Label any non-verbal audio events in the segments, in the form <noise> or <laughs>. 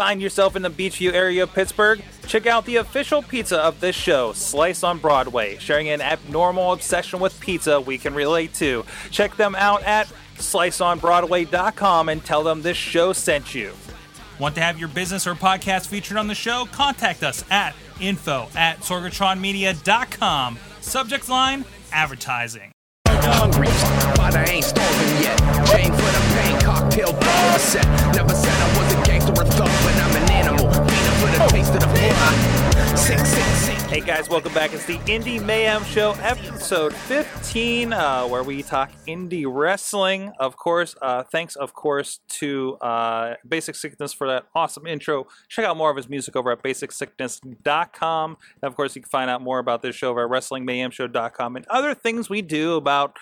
Find yourself in the Beechview area of Pittsburgh? Check out the official pizza of this show, Slice on Broadway, sharing an abnormal obsession with pizza we can relate to. Check them out at sliceonbroadway.com and tell them this show sent you. Want to have your business or podcast featured on the show? Contact us at info at sorgatronmedia.com. Subject line advertising. hungry, but I ain't starving yet. Paying for the pain, cocktail bottle set. Never Hey guys, welcome back. It's the Indie Mayhem Show, episode 15, uh, where we talk indie wrestling. Of course, uh, thanks, of course, to uh, Basic Sickness for that awesome intro. Check out more of his music over at basicsickness.com. And of course, you can find out more about this show over at wrestlingmayhemshow.com and other things we do about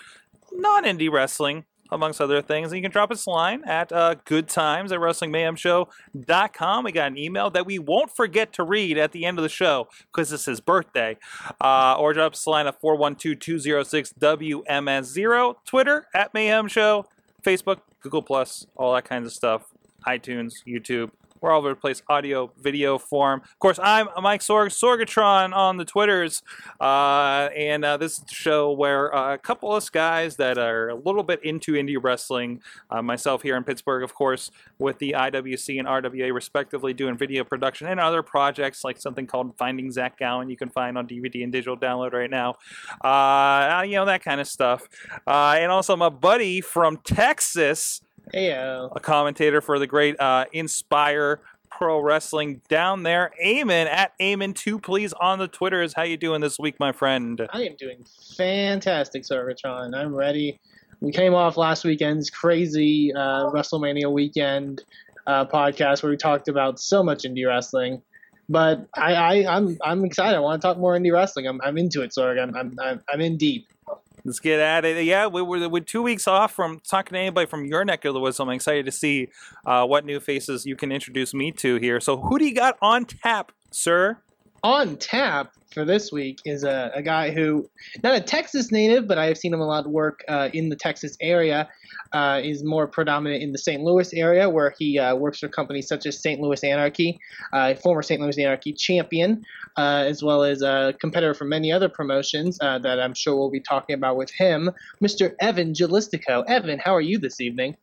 non indie wrestling. Amongst other things, and you can drop us a line at uh, good times at wrestlingmayhemshow.com. We got an email that we won't forget to read at the end of the show because it's his birthday. Uh, or drop us a line at 412 206 WMS0. Twitter at Mayhem Show. Facebook, Google Plus, all that kinds of stuff. iTunes, YouTube. We're all over the place, audio, video form. Of course, I'm Mike Sorg, Sorgatron on the Twitters. Uh, and uh, this is the show where uh, a couple of us guys that are a little bit into indie wrestling, uh, myself here in Pittsburgh, of course, with the IWC and RWA respectively, doing video production and other projects like something called Finding Zach Gowen you can find on DVD and digital download right now. Uh, you know, that kind of stuff. Uh, and also my buddy from Texas Heyo. a commentator for the great uh, Inspire Pro Wrestling down there. Eamon at Eamon2, please, on the Twitters. How you doing this week, my friend? I am doing fantastic, Sorgatron. I'm ready. We came off last weekend's crazy uh, WrestleMania weekend uh, podcast where we talked about so much indie wrestling. But I, I, I'm I'm excited. I want to talk more indie wrestling. I'm, I'm into it, Sorg. I'm, I'm, I'm in deep. Let's get at it. Yeah, we were with two weeks off from talking to anybody from your neck of the woods. So I'm excited to see uh, what new faces you can introduce me to here. So who do you got on tap, sir? On tap for this week is a, a guy who, not a Texas native, but I have seen him a lot work uh, in the Texas area. Uh, is more predominant in the St. Louis area, where he uh, works for companies such as St. Louis Anarchy, uh, a former St. Louis Anarchy champion, uh, as well as a competitor for many other promotions uh, that I'm sure we'll be talking about with him, Mr. Evan Gelistico. Evan, how are you this evening?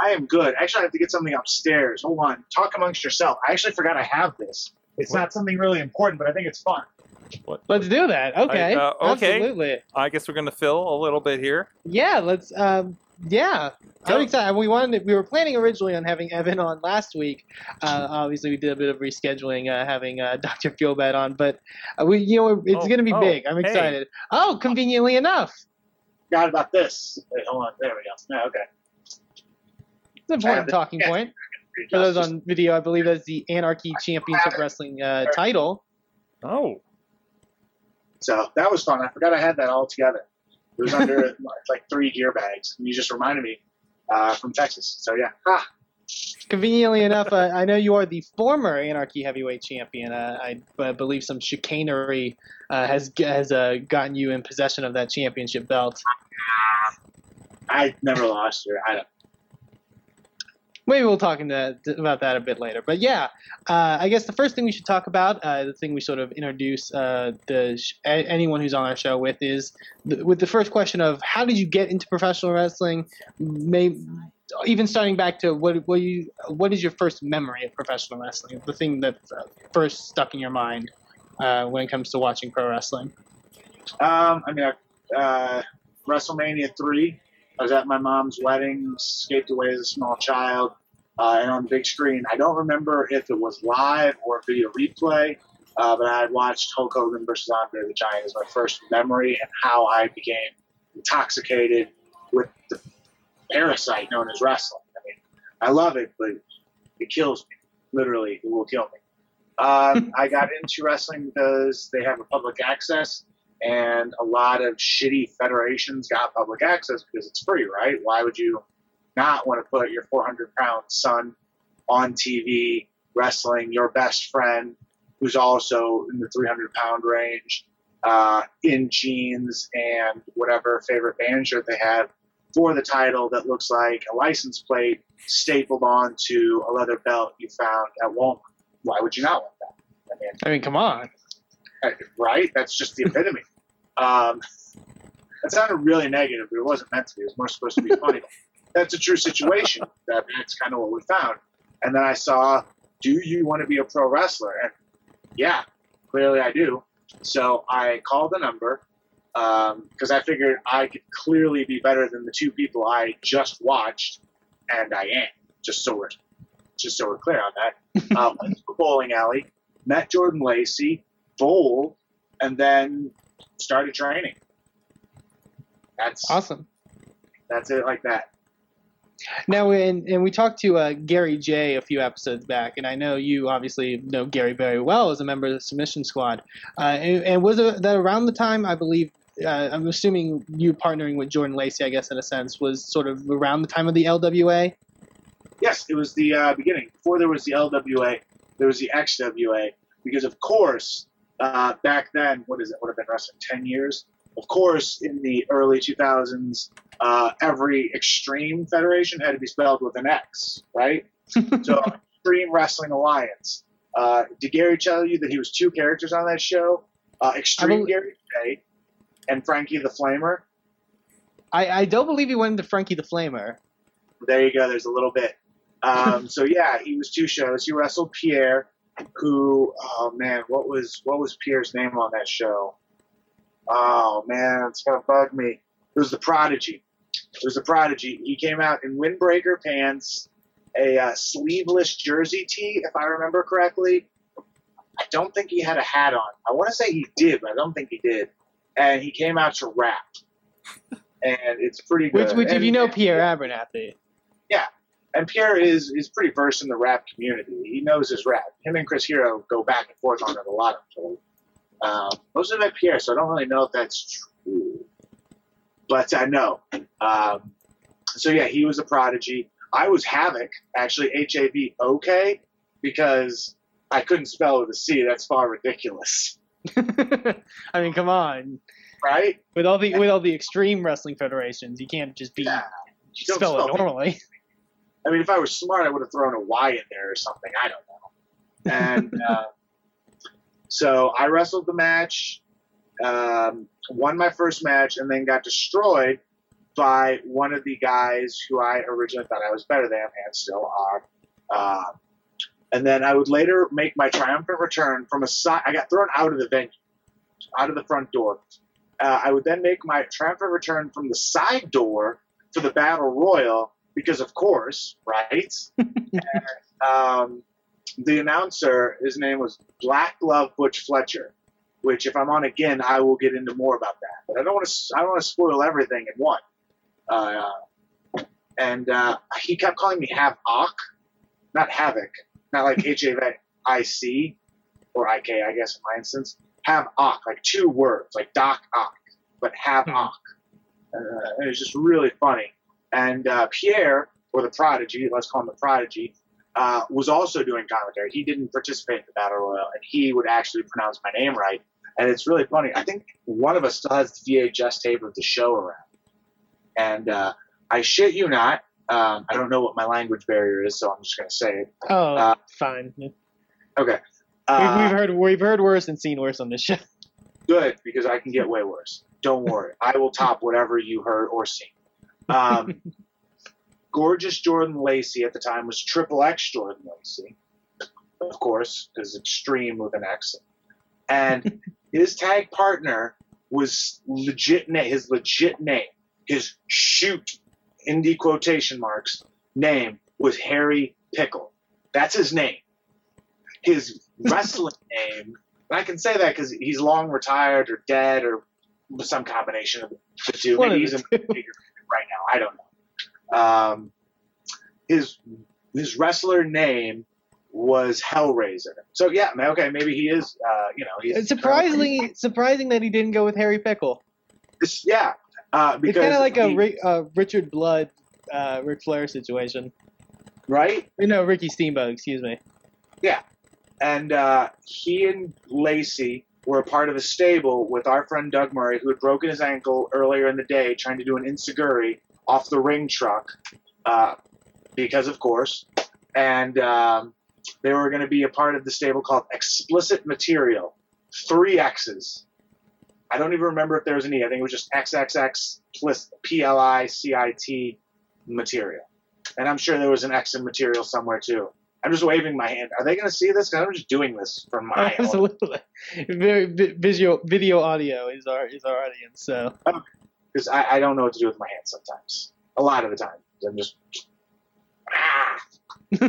I am good. Actually, I have to get something upstairs. Hold on. Talk amongst yourself. I actually forgot I have this. It's not something really important, but I think it's fun. Let's do that. Okay. uh, okay. Absolutely. I guess we're going to fill a little bit here. Yeah, let's. Um, yeah, I'm excited. We wanted. we were planning originally on having Evan on last week. Uh, obviously, we did a bit of rescheduling, uh, having uh, <laughs> Dr. Fuelbad on, but uh, we, you know, it's Oh, going to be oh, big. I'm hey. excited. Oh, conveniently enough, Forgot about this. Wait, hold on. There we go. Yeah, okay. it's an important talking yeah. point for those on video. I believe that's the Anarchy Championship Wrestling uh, title. Oh. So that was fun. I forgot I had that all together. It was under <laughs> like three gear bags. And you just reminded me uh, from Texas. So yeah. Ah, Conveniently enough, uh, I know you are the former Anarchy Heavyweight Champion. Uh, I believe some chicanery uh, has has uh, gotten you in possession of that championship belt. I never lost her. I don't. Maybe we'll talk about that a bit later. But yeah, uh, I guess the first thing we should talk about, uh, the thing we sort of introduce uh, the sh- a- anyone who's on our show with is the, with the first question of how did you get into professional wrestling? May, even starting back to what what you what is your first memory of professional wrestling? The thing that uh, first stuck in your mind uh, when it comes to watching pro wrestling. Um, I mean, uh, WrestleMania three. I was at my mom's wedding, escaped away as a small child, uh, and on the big screen. I don't remember if it was live or video replay, uh, but I had watched Hulk Hogan versus Andre the Giant as my first memory, and how I became intoxicated with the parasite known as wrestling. I mean, I love it, but it kills me. Literally, it will kill me. Um, <laughs> I got into wrestling because they have a public access and a lot of shitty federations got public access because it's free, right? Why would you not want to put your 400 pound son on TV wrestling your best friend, who's also in the 300 pound range, uh, in jeans and whatever favorite band shirt they have, for the title that looks like a license plate stapled onto a leather belt you found at Walmart. Why would you not want that? I mean, I mean, come on. Right? That's just the epitome. Um, that sounded really negative, but it wasn't meant to be. It was more supposed to be funny. That's a true situation. That, that's kind of what we found. And then I saw, do you want to be a pro wrestler? And yeah, clearly I do. So I called the number because I figured I could clearly be better than the two people I just watched, and I am. Just so we're just so we're clear on that. went to a bowling alley, met Jordan Lacey, bowled, and then started training. That's Awesome. that's it like that. Now, and, and we talked to uh, Gary J a few episodes back, and I know you obviously know Gary very well as a member of the Submission Squad. Uh, and, and was that around the time, I believe, uh, I'm assuming you partnering with Jordan Lacey, I guess, in a sense, was sort of around the time of the LWA? Yes, it was the uh, beginning. Before there was the LWA, there was the XWA. Because of course, uh, back then, what is it? Would have been wrestling ten years. Of course, in the early 2000s, uh, every Extreme Federation had to be spelled with an X, right? <laughs> so Extreme Wrestling Alliance. Uh, did Gary tell you that he was two characters on that show? Uh, Extreme Gary J and Frankie the Flamer. I, I don't believe he went into Frankie the Flamer. There you go. There's a little bit. Um, <laughs> so yeah, he was two shows. He wrestled Pierre, who oh man, what was what was Pierre's name on that show? Oh man, it's gonna bug me. It was the Prodigy. It was the Prodigy. He came out in windbreaker pants, a uh, sleeveless jersey tee, if I remember correctly. I don't think he had a hat on. I want to say he did, but I don't think he did. And he came out to rap, and it's pretty good. Which, which if you know Pierre Abernathy. And Pierre is is pretty versed in the rap community. He knows his rap. Him and Chris Hero go back and forth on it a lot. Actually, um, most of it Pierre, so I don't really know if that's true, but I know. Um, so yeah, he was a prodigy. I was Havoc, actually H A V O K, because I couldn't spell with a C. That's far ridiculous, <laughs> <laughs> I mean, come on. right? With all the with all the extreme wrestling federations, you can't just be Yeah. Don't spell it spell normally. <laughs> I mean, if I was smart, I would have thrown a Y in there or something. I don't know. And <laughs> uh, so I wrestled the match, um, won my first match, and then got destroyed by one of the guys who I originally thought I was better than and still are. Uh, and then I would later make my triumphant return from a side. I got thrown out of the venue, out of the front door. Uh, I would then make my triumphant return from the side door to the battle royal because, of course, right? <laughs> and, um, the announcer, his name was Black Glove Butch Fletcher. Which, if I'm on again, I will get into more about that. But I don't want to. I don't want to spoil everything in one. Uh, and uh, he kept calling me Have Ock, not Havoc, not like <laughs> H A V I C or I K, I guess in my instance. Have Ock, like two words, like Doc Ock, but Have Hmm. Ock. Uh, it was just really funny. And uh, Pierre, or the Prodigy, let's call him the Prodigy, uh, was also doing commentary. He didn't participate in the Battle Royal, and he would actually pronounce my name right. And it's really funny. I think one of us still has the VHS tape of the show around. And uh, I shit you not, um, I don't know what my language barrier is, so I'm just going to say it. Oh, Uh, fine. We've, Okay. Uh, we've heard we've heard worse and seen worse on this show. good because I can get way worse. Don't worry, I will top whatever you heard or seen. Um, <laughs> gorgeous Jordan Lacey at the time was Triple X Jordan Lacey, of course, because extreme with an X, and <laughs> his tag partner was legit name, his legit name, his shoot indie quotation marks name was Harry Pickle. That's his name. His <laughs> wrestling name, and I can say that because he's long retired or dead or some combination of the two. Maybe he's in the the figure right now. I don't know. Um, his his wrestler name was Hellraiser. So yeah, okay, maybe he is. Uh, you know, he's It's surprisingly surprising that he didn't go with Harry Pickle. It's- yeah, uh, because It's kind of like a he- Ri- uh, Richard Blood, uh, Ric Flair situation. right. No, Ricky Steamboat. Excuse me. Yeah, and uh, he and Lacey were a part of a stable with our friend Doug Murray, who had broken his ankle earlier in the day trying to do an enzuigiri off the ring truck, uh, because of course, and um, they were going to be a part of the stable called Explicit Material, three X's. I don't even remember if there was an E. I think it was just XXX plus PLICIT material. And I'm sure there was an X in material somewhere too. I'm just waving my hand. Are they going to see this? 'Cause I'm just doing this from my own. Absolutely. Very vi- visual, video, audio is our is our audience. So Because I, I don't know what to do with my hands sometimes. A lot of the time. I'm just. Ah! <laughs>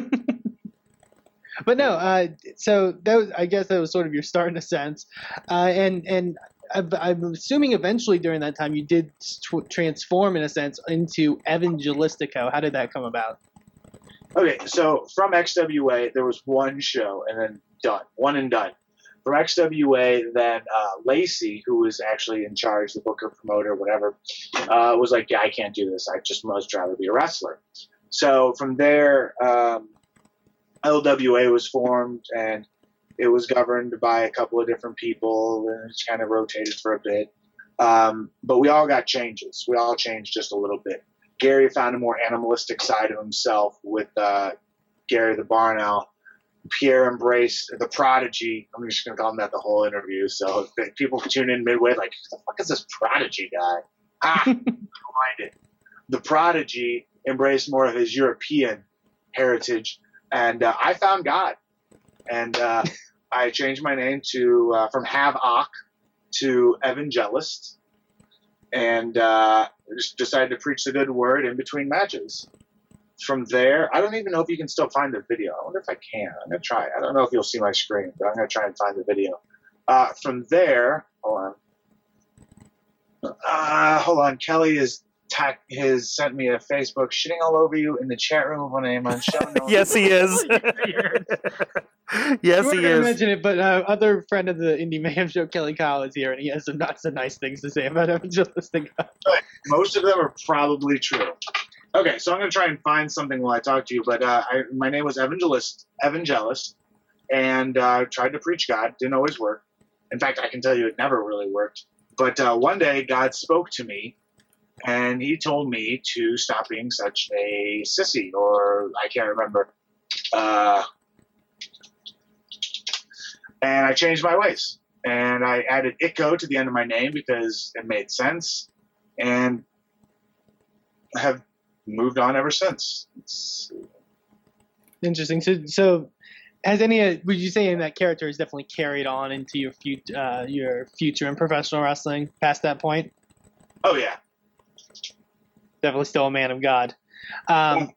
but no, uh, so that was, I guess that was sort of your start in a sense, uh, and and I'm I'm assuming eventually during that time you did tw- transform in a sense into Evangelistico. How did that come about? Okay, so from XWA, there was one show and then done. One and done. From XWA, then uh, Lacey, who was actually in charge, the booker, promoter, whatever, uh, was like, yeah, I can't do this. I just much rather be a wrestler. So from there, um, LWA was formed and it was governed by a couple of different people and it's kind of rotated for a bit. Um, but we all got changes. We all changed just a little bit. Gary found a more animalistic side of himself with uh, Gary the Barn Owl. Pierre embraced the prodigy. I'm just going to call him that the whole interview. So if people tune in midway, like, the fuck is this prodigy guy? Ah, find it. The prodigy embraced more of his European heritage, and uh, I found God. And uh, <laughs> I changed my name to uh, from Havoc to Evangelist, and uh, just decided to preach the good word in between matches. From there, I don't even know if you can still find the video. I wonder if I can. I'm gonna try. I don't know if you'll see my screen, but I'm gonna try and find the video. Uh, from there, hold on. Uh, hold on. Kelly is tac- has sent me a Facebook shitting all over you in the chat room when I'm on show <laughs> notes. yes, he is. <laughs> yes, he weren't gonna is. mention it, but uh, other friend of the Indie Mayhem show, Kelly Kyle, is here, and he has some not so nice things to say about Evangelistico. <laughs> Most of them are probably true. Okay, so I'm going to try and find something while I talk to you. But uh, I, my name was Evangelist, Evangelist, and uh, tried to preach God. Didn't always work. In fact, I can tell you it never really worked. But uh, one day, God spoke to me, and He told me to stop being such a sissy, or I can't remember. Uh, and I changed my ways. And I added Ico to the end of my name because it made sense. And have moved on ever since. It's, Interesting. So, so has any? Uh, would you say that character is definitely carried on into your future, uh, your future in professional wrestling past that point? oh yeah, Definitely still a man of God. Um,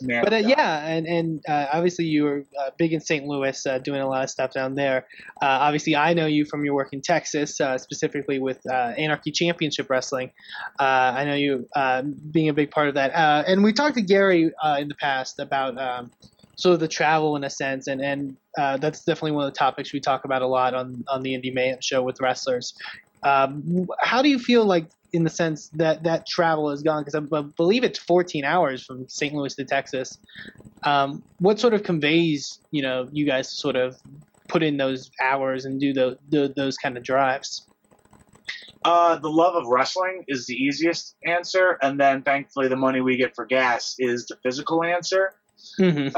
man. but uh, yeah, and and uh, obviously you were uh, big in St. Louis, uh, doing a lot of stuff down there. Uh, obviously, I know you from your work in Texas, uh, specifically with uh, Anarchy Championship Wrestling. Uh, I know you uh, being a big part of that. Uh, and we talked to Gary uh, in the past about um, sort of the travel in a sense, and and uh, that's definitely one of the topics we talk about a lot on on the Indie Mayhem show with wrestlers. Um, how do you feel like in the sense that that travel is gone? Because I believe it's 14 hours from St. Louis to Texas. Um, what sort of conveys, you know, you guys to sort of put in those hours and do the, the, those kind of drives? uh, the love of wrestling is the easiest answer, and then thankfully the money we get for gas is the physical answer. Mm-hmm.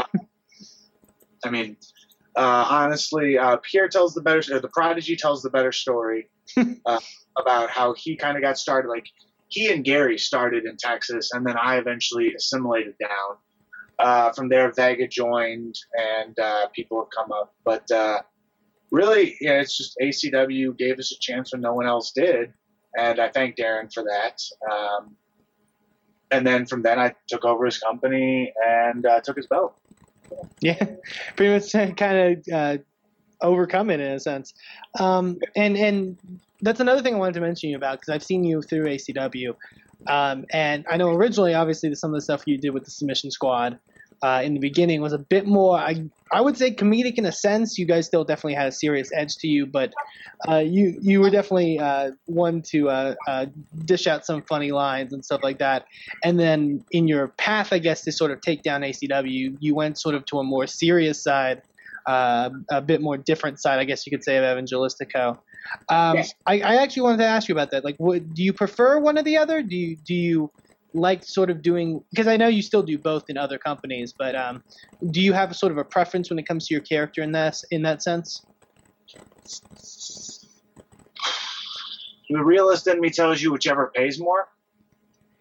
I mean, uh, honestly, uh, Pierre tells the better, the prodigy tells the better story <laughs> uh, about how he kind of got started. Like he and Gary started in Texas, and then I eventually assimilated down. Uh, from there, Vega joined, and uh, people have come up. But uh, really, yeah, it's just ACW gave us a chance when no one else did, and I thank Darren for that. Um, and then from then, I took over his company and uh, took his belt. Yeah, <laughs> pretty much kind of uh, overcome it in a sense. Um, and and that's another thing I wanted to mention you about because I've seen you through ACW, um, and I know originally, obviously, some of the stuff you did with the Submission Squad uh, in the beginning was a bit more, I I would say, comedic in a sense. You guys still definitely had a serious edge to you, but uh, you you were definitely uh, one to uh, uh, dish out some funny lines and stuff like that. And then in your path, I guess, to sort of take down ACW, you went sort of to a more serious side, uh, a bit more different side, I guess you could say, of Evangelistico. Um, Yes. I, I actually wanted to ask you about that. Like, what, do you prefer one or the other? Do you do you like sort of doing because I know you still do both in other companies, but um, do you have a sort of a preference when it comes to your character in that in that sense? The realist in me tells you whichever pays more.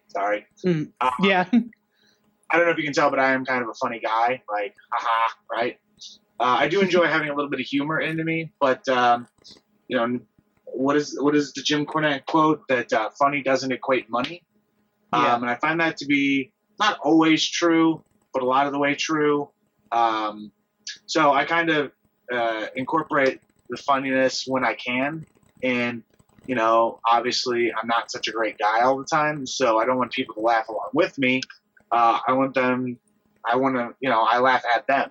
Sorry. Mm. Uh, Yeah. <laughs> I don't know if you can tell, but I am kind of a funny guy. Like, haha, right? Uh, I do enjoy having a little bit of humor into me, but um, you know, what is what is the Jim Cornette quote that uh, funny doesn't equate money? Yeah. Um, and I find that to be not always true, but a lot of the way true. Um, so I kind of uh, incorporate the funniness when I can, and you know, obviously, I'm not such a great guy all the time, so I don't want people to laugh along with me. Uh, I want them. I want to, you know, I laugh at them.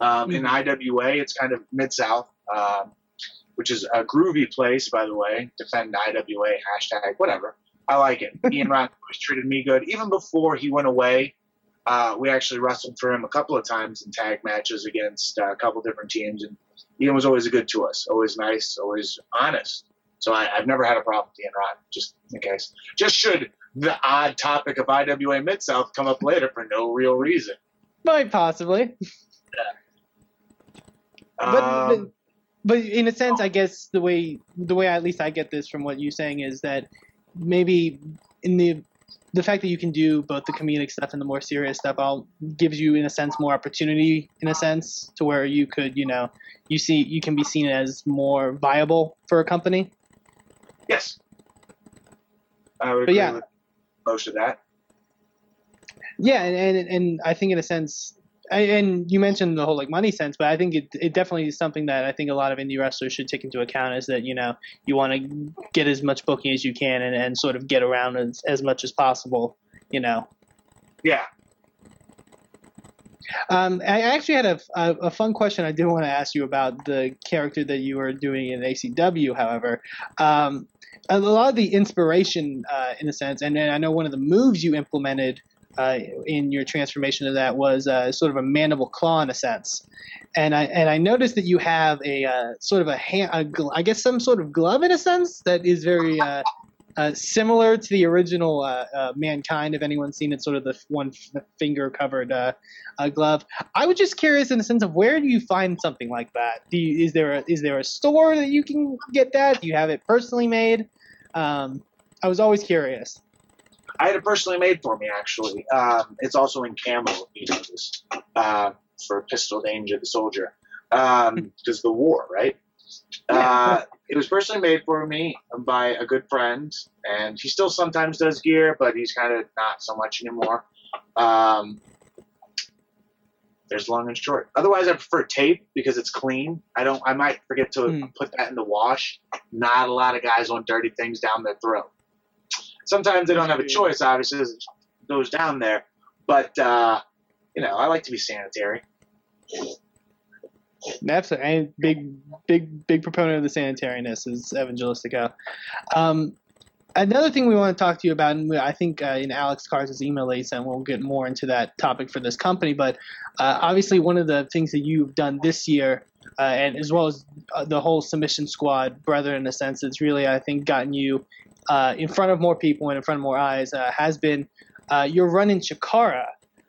Um, In IWA, it's kind of mid south, um, which is a groovy place, by the way. Defend IWA hashtag whatever. I like it. Ian Rotten always treated me good, even before he went away. Uh, we actually wrestled for him a couple of times in tag matches against uh, a couple different teams, and Ian was always good to us, always nice, always honest. So I, I've never had a problem with Ian Rotten, just in case. Just should the odd topic of IWA Mid South come up later for no real reason. Might possibly. But, but Um, but in a sense, I guess the way the way at least I get this from what you're saying is that maybe in the the fact that you can do both the comedic stuff and the more serious stuff all gives you in a sense more opportunity in a sense to where you could you know you see you can be seen as more viable for a company yes. I would But agree yeah. with most of that. yeah and and, and i think in a sense and you mentioned the whole like money sense, but I think it, it definitely is something that I think a lot of indie wrestlers should take into account is that you know you want to get as much booking as you can and, and sort of get around as, as much as possible, you know. Yeah. Um, I actually had a, a, a fun question I did want to ask you about the character that you were doing in ACW. However, um, a lot of the inspiration, uh, in a sense, and then I know one of the moves you implemented uh, in your transformation of that was uh, sort of a mandible claw in a sense. And I and I noticed that you have a uh, sort of a hand, a gl- I guess some sort of glove in a sense that is very uh, uh, similar to the original uh, Mankind. If anyone's seen it, sort of the one f- finger covered glove. I was just curious in the sense of where do you find something like that? Do you, is there a, is there a store that you can get that? Do you have it personally made? Um, I was always curious. I had it personally made for me, actually. Um, it's also in camo, you notice, uh, for Pistol Danger, the soldier. <laughs> Because the war, right? Uh, it was personally made for me by a good friend, and he still sometimes does gear, but he's kind of not so much anymore. Um, there's long and short. Otherwise, I prefer tape because it's clean. I don't. I might forget to Hmm. put that in the wash. Not a lot of guys want dirty things down their throat. Sometimes they don't have a choice. Obviously, it goes down there, but uh, you know, I like to be sanitary. That's a and big, big, big proponent of the sanitariness is Evangelistico. Um, another thing we want to talk to you about, and I think uh, in Alex Cars' email he sent, we'll get more into that topic for this company. But uh, obviously, one of the things that you've done this year, uh, and as well as uh, the whole submission squad, brother, in a sense, it's really I think gotten you uh, in front of more people and in front of more eyes, uh, has been uh, your run in Chikara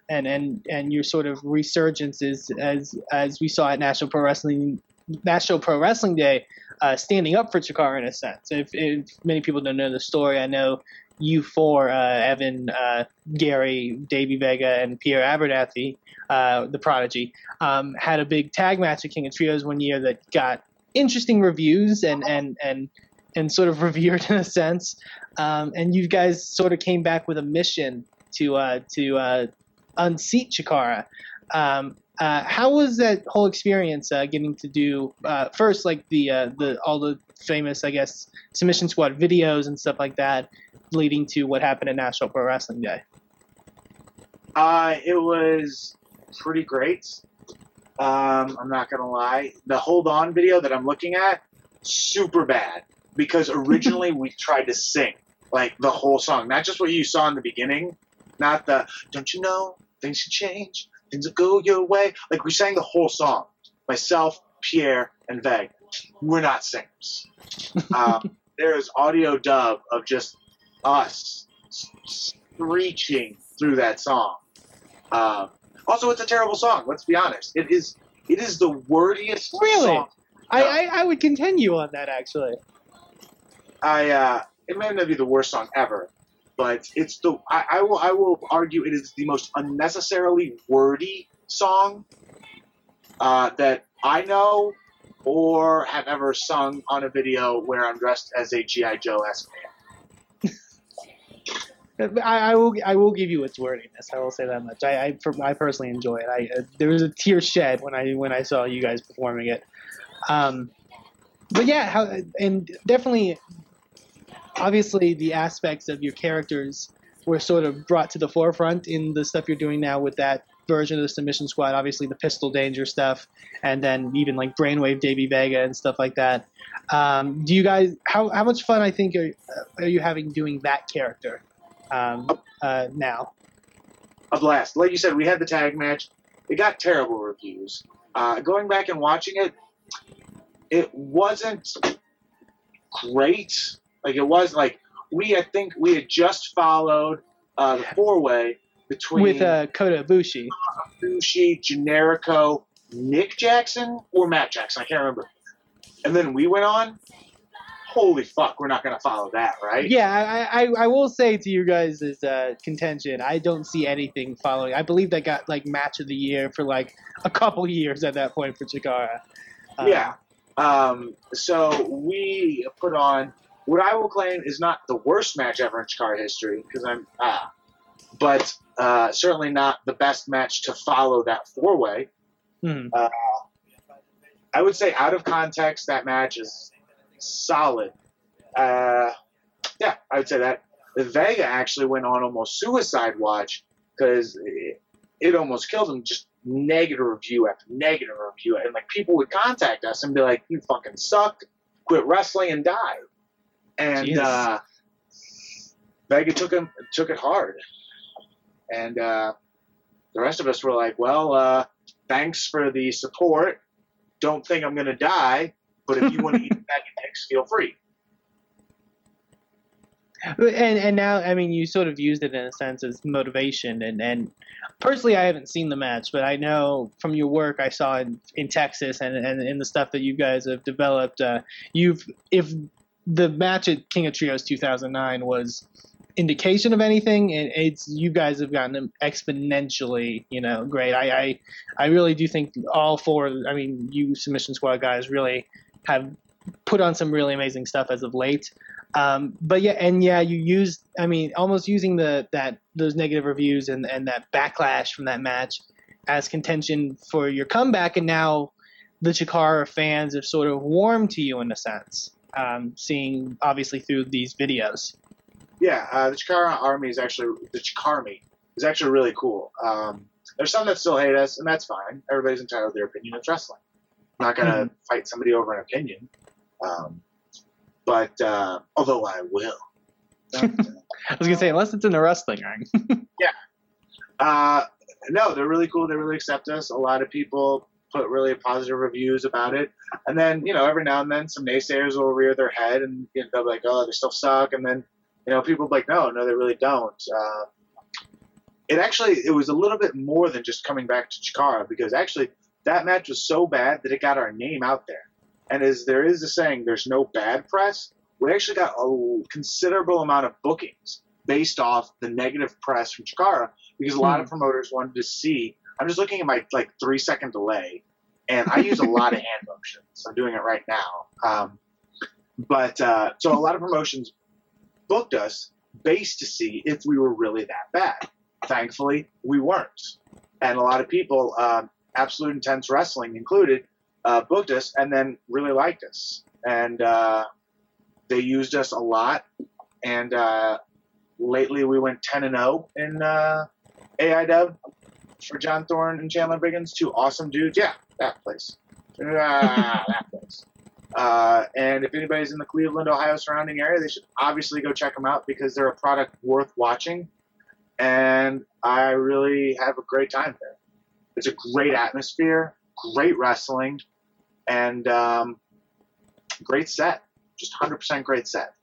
and and and your sort of resurgence is as as we saw at National Pro Wrestling National Pro Wrestling Day, uh, standing up for Chikara in a sense. If, if many people don't know the story, I know you four, uh, Evan, uh, Gary, Davey Vega, and Pierre Abernathy, uh, the Prodigy, um, had a big tag match at King of Trios one year that got interesting reviews and and and and sort of <laughs> revered in a sense. Um, and you guys sort of came back with a mission to uh, to uh, unseat Chikara. Um, uh, how was that whole experience uh, getting to do uh, first like the uh, the all the famous I guess submission squad videos and stuff like that, leading to what happened at National Pro Wrestling Day? It was pretty great. Um, I'm not gonna lie. The hold on video that I'm looking at, super bad because <laughs> originally we tried to sing like the whole song, not just what you saw in the beginning, not the "Don't you know things should change, things will go your way." Like we sang the whole song. Myself, Pierre, and Veg. We're not singers. Um, <laughs> there is audio dub of just us screeching through that song. Um, also, it's a terrible song. Let's be honest. It is. It is the wordiest Really? song. I. I, I would continue on that actually. I. Uh, it may not be the worst song ever, but it's the. I, I will. I will argue it is the most unnecessarily wordy song uh, that I know or have ever sung on a video where I'm dressed as a GI Joe esque man. <laughs> I, I will I will give you its wordiness. I will say that much. I I, I personally enjoy it. I uh, there was a tear shed when I when I saw you guys performing it. Um, but yeah, how and definitely, obviously, the aspects of your characters were sort of brought to the forefront in the stuff you're doing now with that version of the submission squad. Obviously, the pistol danger stuff, and then even like brainwave Davey Vega and stuff like that. Um, do you guys how how much fun I think are are you having doing that character? um, uh, now. a blast. Like you said, we had the tag match. It got terrible reviews. Uh, going back and watching it, it wasn't great. Like it was like we, I think we had just followed uh, the four way between With uh, Kota Ibushi. Sushi, Generico, Nick Jackson, or Matt Jackson. I can't remember. And then we went on. Holy fuck, we're not gonna follow that, right? Yeah, I, I, I will say to you guys' uh, contention, I don't see anything following. I believe that got like match of the year for like a couple <laughs> years at that point for Chikara. Uh, Yeah. Um, so we put on what I will claim is not the worst match ever in Chikara history, because I'm ah, but uh, certainly not the best match to follow that four way. hmm. I would say out of context, that match is solid. Uh, yeah, I would say that. The Vega actually went on almost suicide watch because it, it almost killed him. Just negative review after negative review, and like people would contact us and be like, "You fucking suck, quit wrestling and die." And uh, Vega took him took it hard, and uh, the rest of us were like, "Well, uh, thanks for the support. Don't think I'm gonna die, but if you want to <laughs> eat of feel free." And and now, I mean, you sort of used it in a sense as motivation. And, and personally, I haven't seen the match, but I know from your work I saw in, in Texas and, and in the stuff that you guys have developed, uh, you've if the match at King of Trios 2009 was indication of anything, and it's you guys have gotten exponentially, you know, great. I, I I really do think all four. I mean, you submission squad guys really have put on some really amazing stuff as of late. Um, but yeah, and yeah, you used, I mean, almost using the that those negative reviews and and that backlash from that match as contention for your comeback, and now the Chikara fans have sort of warmed to you in a sense, um, seeing obviously through these videos. Yeah, uh, the Chikara army is actually the Chikarmy is actually really cool. Um, there's some that still hate us, and that's fine. Everybody's entitled to their opinion. of wrestling. I'm not gonna fight somebody over an opinion. Um, but uh, although I will. <laughs> I was gonna say, unless it's in the wrestling ring. <laughs> Yeah. Uh, no, they're really cool. They really accept us. A lot of people put really positive reviews about it. And then, you know, every now and then some naysayers will rear their head and you know, they'll be like, oh, they still suck. And then, you know, people will be like, no, no, they really don't. Uh, it actually, it was a little bit more than just coming back to Chikara because actually that match was so bad that it got our name out there. And as there is a saying, there's no bad press. We actually got a considerable amount of bookings based off the negative press from Chikara because a lot of promoters wanted to see. I'm just looking at my like three second delay, and I use a lot of <laughs> hand motions. I'm doing it right now. Um, but uh, so a lot of promotions booked us based to see if we were really that bad. Thankfully, we weren't, and a lot of people, um, Absolute Intense Wrestling included, uh, booked us and then really liked us, and uh, they used us a lot. And uh, lately, we went 10 and 0 in uh, AIW for John Thorne and Chandler Biggins, two awesome dudes. Yeah, that place. Ah, <laughs> that place. Uh, and if anybody's in the Cleveland, Ohio surrounding area, they should obviously go check them out because they're a product worth watching. And I really have a great time there. It's a great atmosphere, great wrestling, and um, great set. Just 100% great set.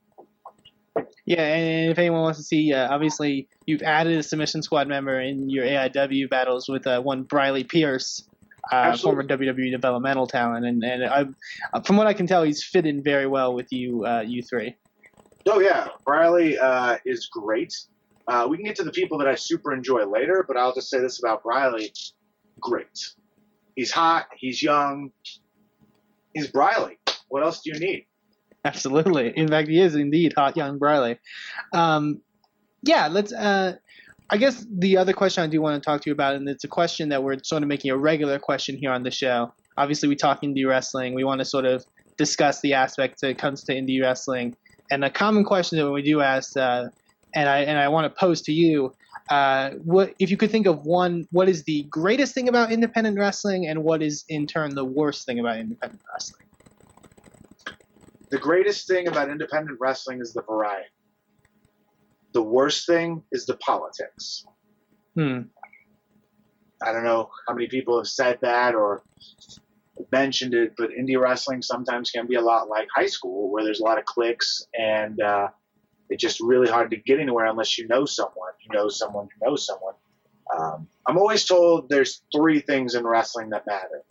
Yeah, and if anyone wants to see, uh, obviously you've added a submission squad member in your AIW battles with uh, one Briley Pierce, uh, former WWE developmental talent, and and I, uh, from what I can tell, he's fit in very well with you, uh, you three. Oh yeah, Briley uh, is great. Uh, we can get to the people that I super enjoy later, but I'll just say this about Briley: great. He's hot. He's young. He's Briley. What else do you need? <laughs> Absolutely. In fact, he is indeed hot young Briley. Um, yeah, let's. Uh, I guess the other question I do want to talk to you about, and it's a question that we're sort of making a regular question here on the show. Obviously, we talk indie wrestling. We want to sort of discuss the aspects that comes to indie wrestling. And a common question that we do ask, uh, and I and I want to pose to you, uh, what if you could think of one? What is the greatest thing about independent wrestling, and what is in turn the worst thing about independent wrestling? The greatest thing about independent wrestling is the variety. The worst thing is the politics. Hmm. I don't know how many people have said that or mentioned it, but indie wrestling sometimes can be a lot like high school, where there's a lot of cliques and uh, it's just really hard to get anywhere unless you know someone, you know someone, you know someone. Um, I'm always told there's three things in wrestling that matter.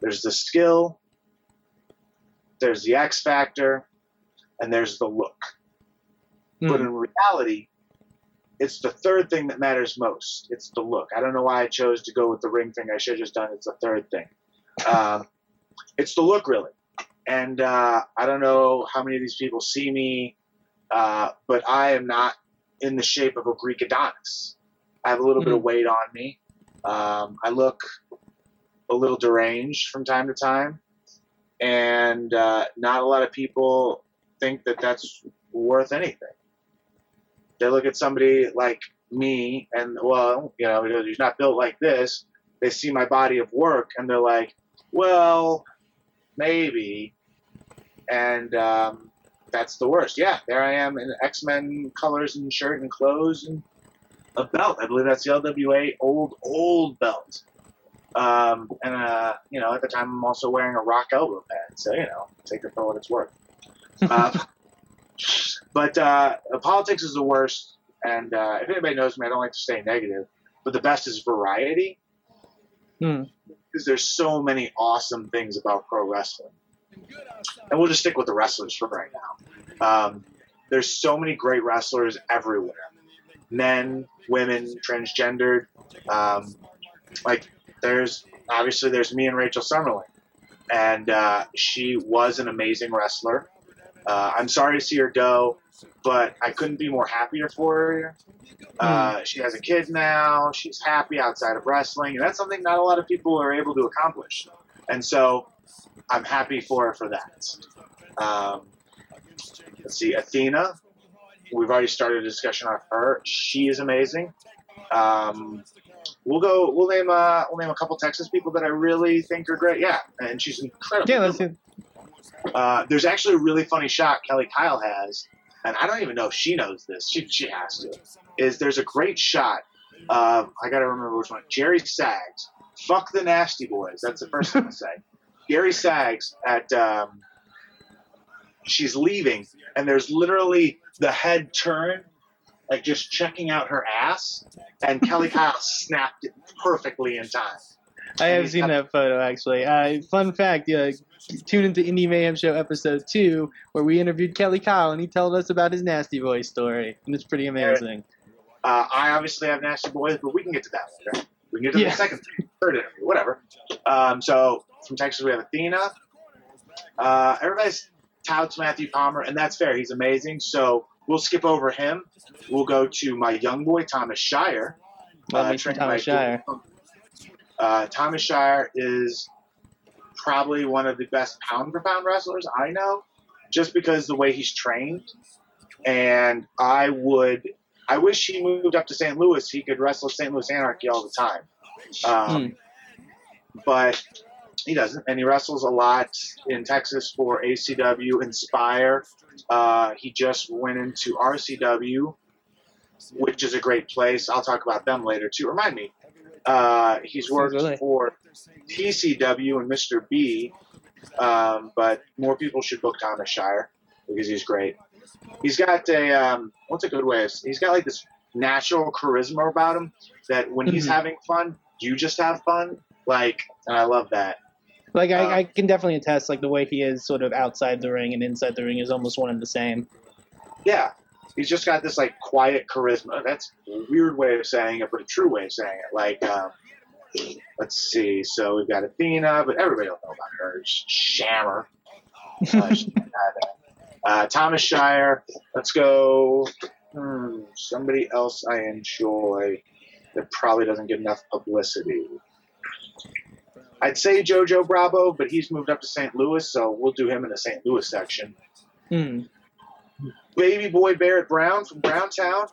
There's the skill, there's the X factor, and there's the look. But Hmm. in reality, it's the third thing that matters most. It's the look. I don't know why I chose to go with the ring thing. I should have just done it's the third thing. <laughs> Um, it's the look, really. And uh, I don't know how many of these people see me, uh, but I am not in the shape of a Greek Adonis. I have a little bit of weight on me. Um, I look a little deranged from time to time. And uh, not a lot of people think that that's worth anything. They look at somebody like me and well you know he's not built like this they see my body of work and they're like well maybe. And um, that's the worst. Yeah there i am in x-men colors and shirt and clothes and a belt. I believe that's the lwa old old belt um, and uh, you know at the time i'm also wearing a rock elbow pad so you know take it for what it's worth <laughs> um, but uh, politics is the worst. And uh, if anybody knows me, I don't like to stay negative. But the best is variety. Hmm. Because there's so many awesome things about pro wrestling. And we'll just stick with the wrestlers for right now. Um, there's so many great wrestlers everywhere men, women, transgendered. Um, like, there's obviously there's me and Rachel Summerlyn. And uh, she was an amazing wrestler. Uh, I'm sorry to see her go, but I couldn't be more happier for her. Uh, she has a kid now. She's happy outside of wrestling, and that's something not a lot of people are able to accomplish. And so, I'm happy for her for that. Um, let's see, Athena. We've already started a discussion on her. She is amazing. Um, we'll go. We'll name. Uh, we'll name a couple Texas people that I really think are great. Yeah, and she's incredible. Yeah, let's do. Uh, there's actually a really funny shot Kelly Kyle has, and I don't even know if she knows this. She, she has to. Is there's a great shot I gotta remember which one. Jerry Sags. Fuck the Nasty Boys. That's the first thing to say. <laughs> Gary Sags at um, she's leaving, and there's literally the head turn, like just checking out her ass, and Kelly <laughs> Kyle snapped it perfectly in time. I have seen that photo actually. Uh, fun fact: uh, tune into Indie Mayhem Show episode two, where we interviewed Kelly Kyle, and he told us about his Nasty Boy story, and it's pretty amazing. Uh, I obviously have Nasty Boys, but we can get to that later. We can get to Yeah. the second, third interview, whatever. Um, so from Texas, we have Athena. Uh, everybody's touts Matthew Palmer, and that's fair. He's amazing. So we'll skip over him. We'll go to my young boy, Thomas Shire. Uh, me some trained Thomas Shire. Uh, Thomas Shire is probably one of the best pound for pound wrestlers I know, just because the way he's trained. And I would, I wish he moved up to St. Louis. He could wrestle St. Louis Anarchy all the time. Um, But he doesn't, and he wrestles a lot in Texas for ACW Inspire. Uh, he just went into RCW, which is a great place. I'll talk about them later too. Remind me. Uh, he's worked Really? for TCW and Mr. B, um, but more people should book Thomas Shire. because he's great. He's got a um, what's a good way? Of, he's got like this natural charisma about him that when he's Mhm. having fun, you just have fun. Like, and I love that. Like I, I can definitely attest, like the way he is sort of outside the ring and inside the ring is almost one and the same. Yeah, he's just got this like quiet charisma. That's a weird way of saying it, but a true way of saying it. Like, um, let's see. So we've got Athena, but everybody will know about her. Sh- Shammer. Uh, <laughs> uh, Thomas Shire. Let's go. Hmm, somebody else I enjoy that probably doesn't get enough publicity. I'd say JoJo Bravo, but he's moved up to St. Louis, so we'll do him in the St. Louis section. Hmm. Baby Boy Barrett Brown from Browntown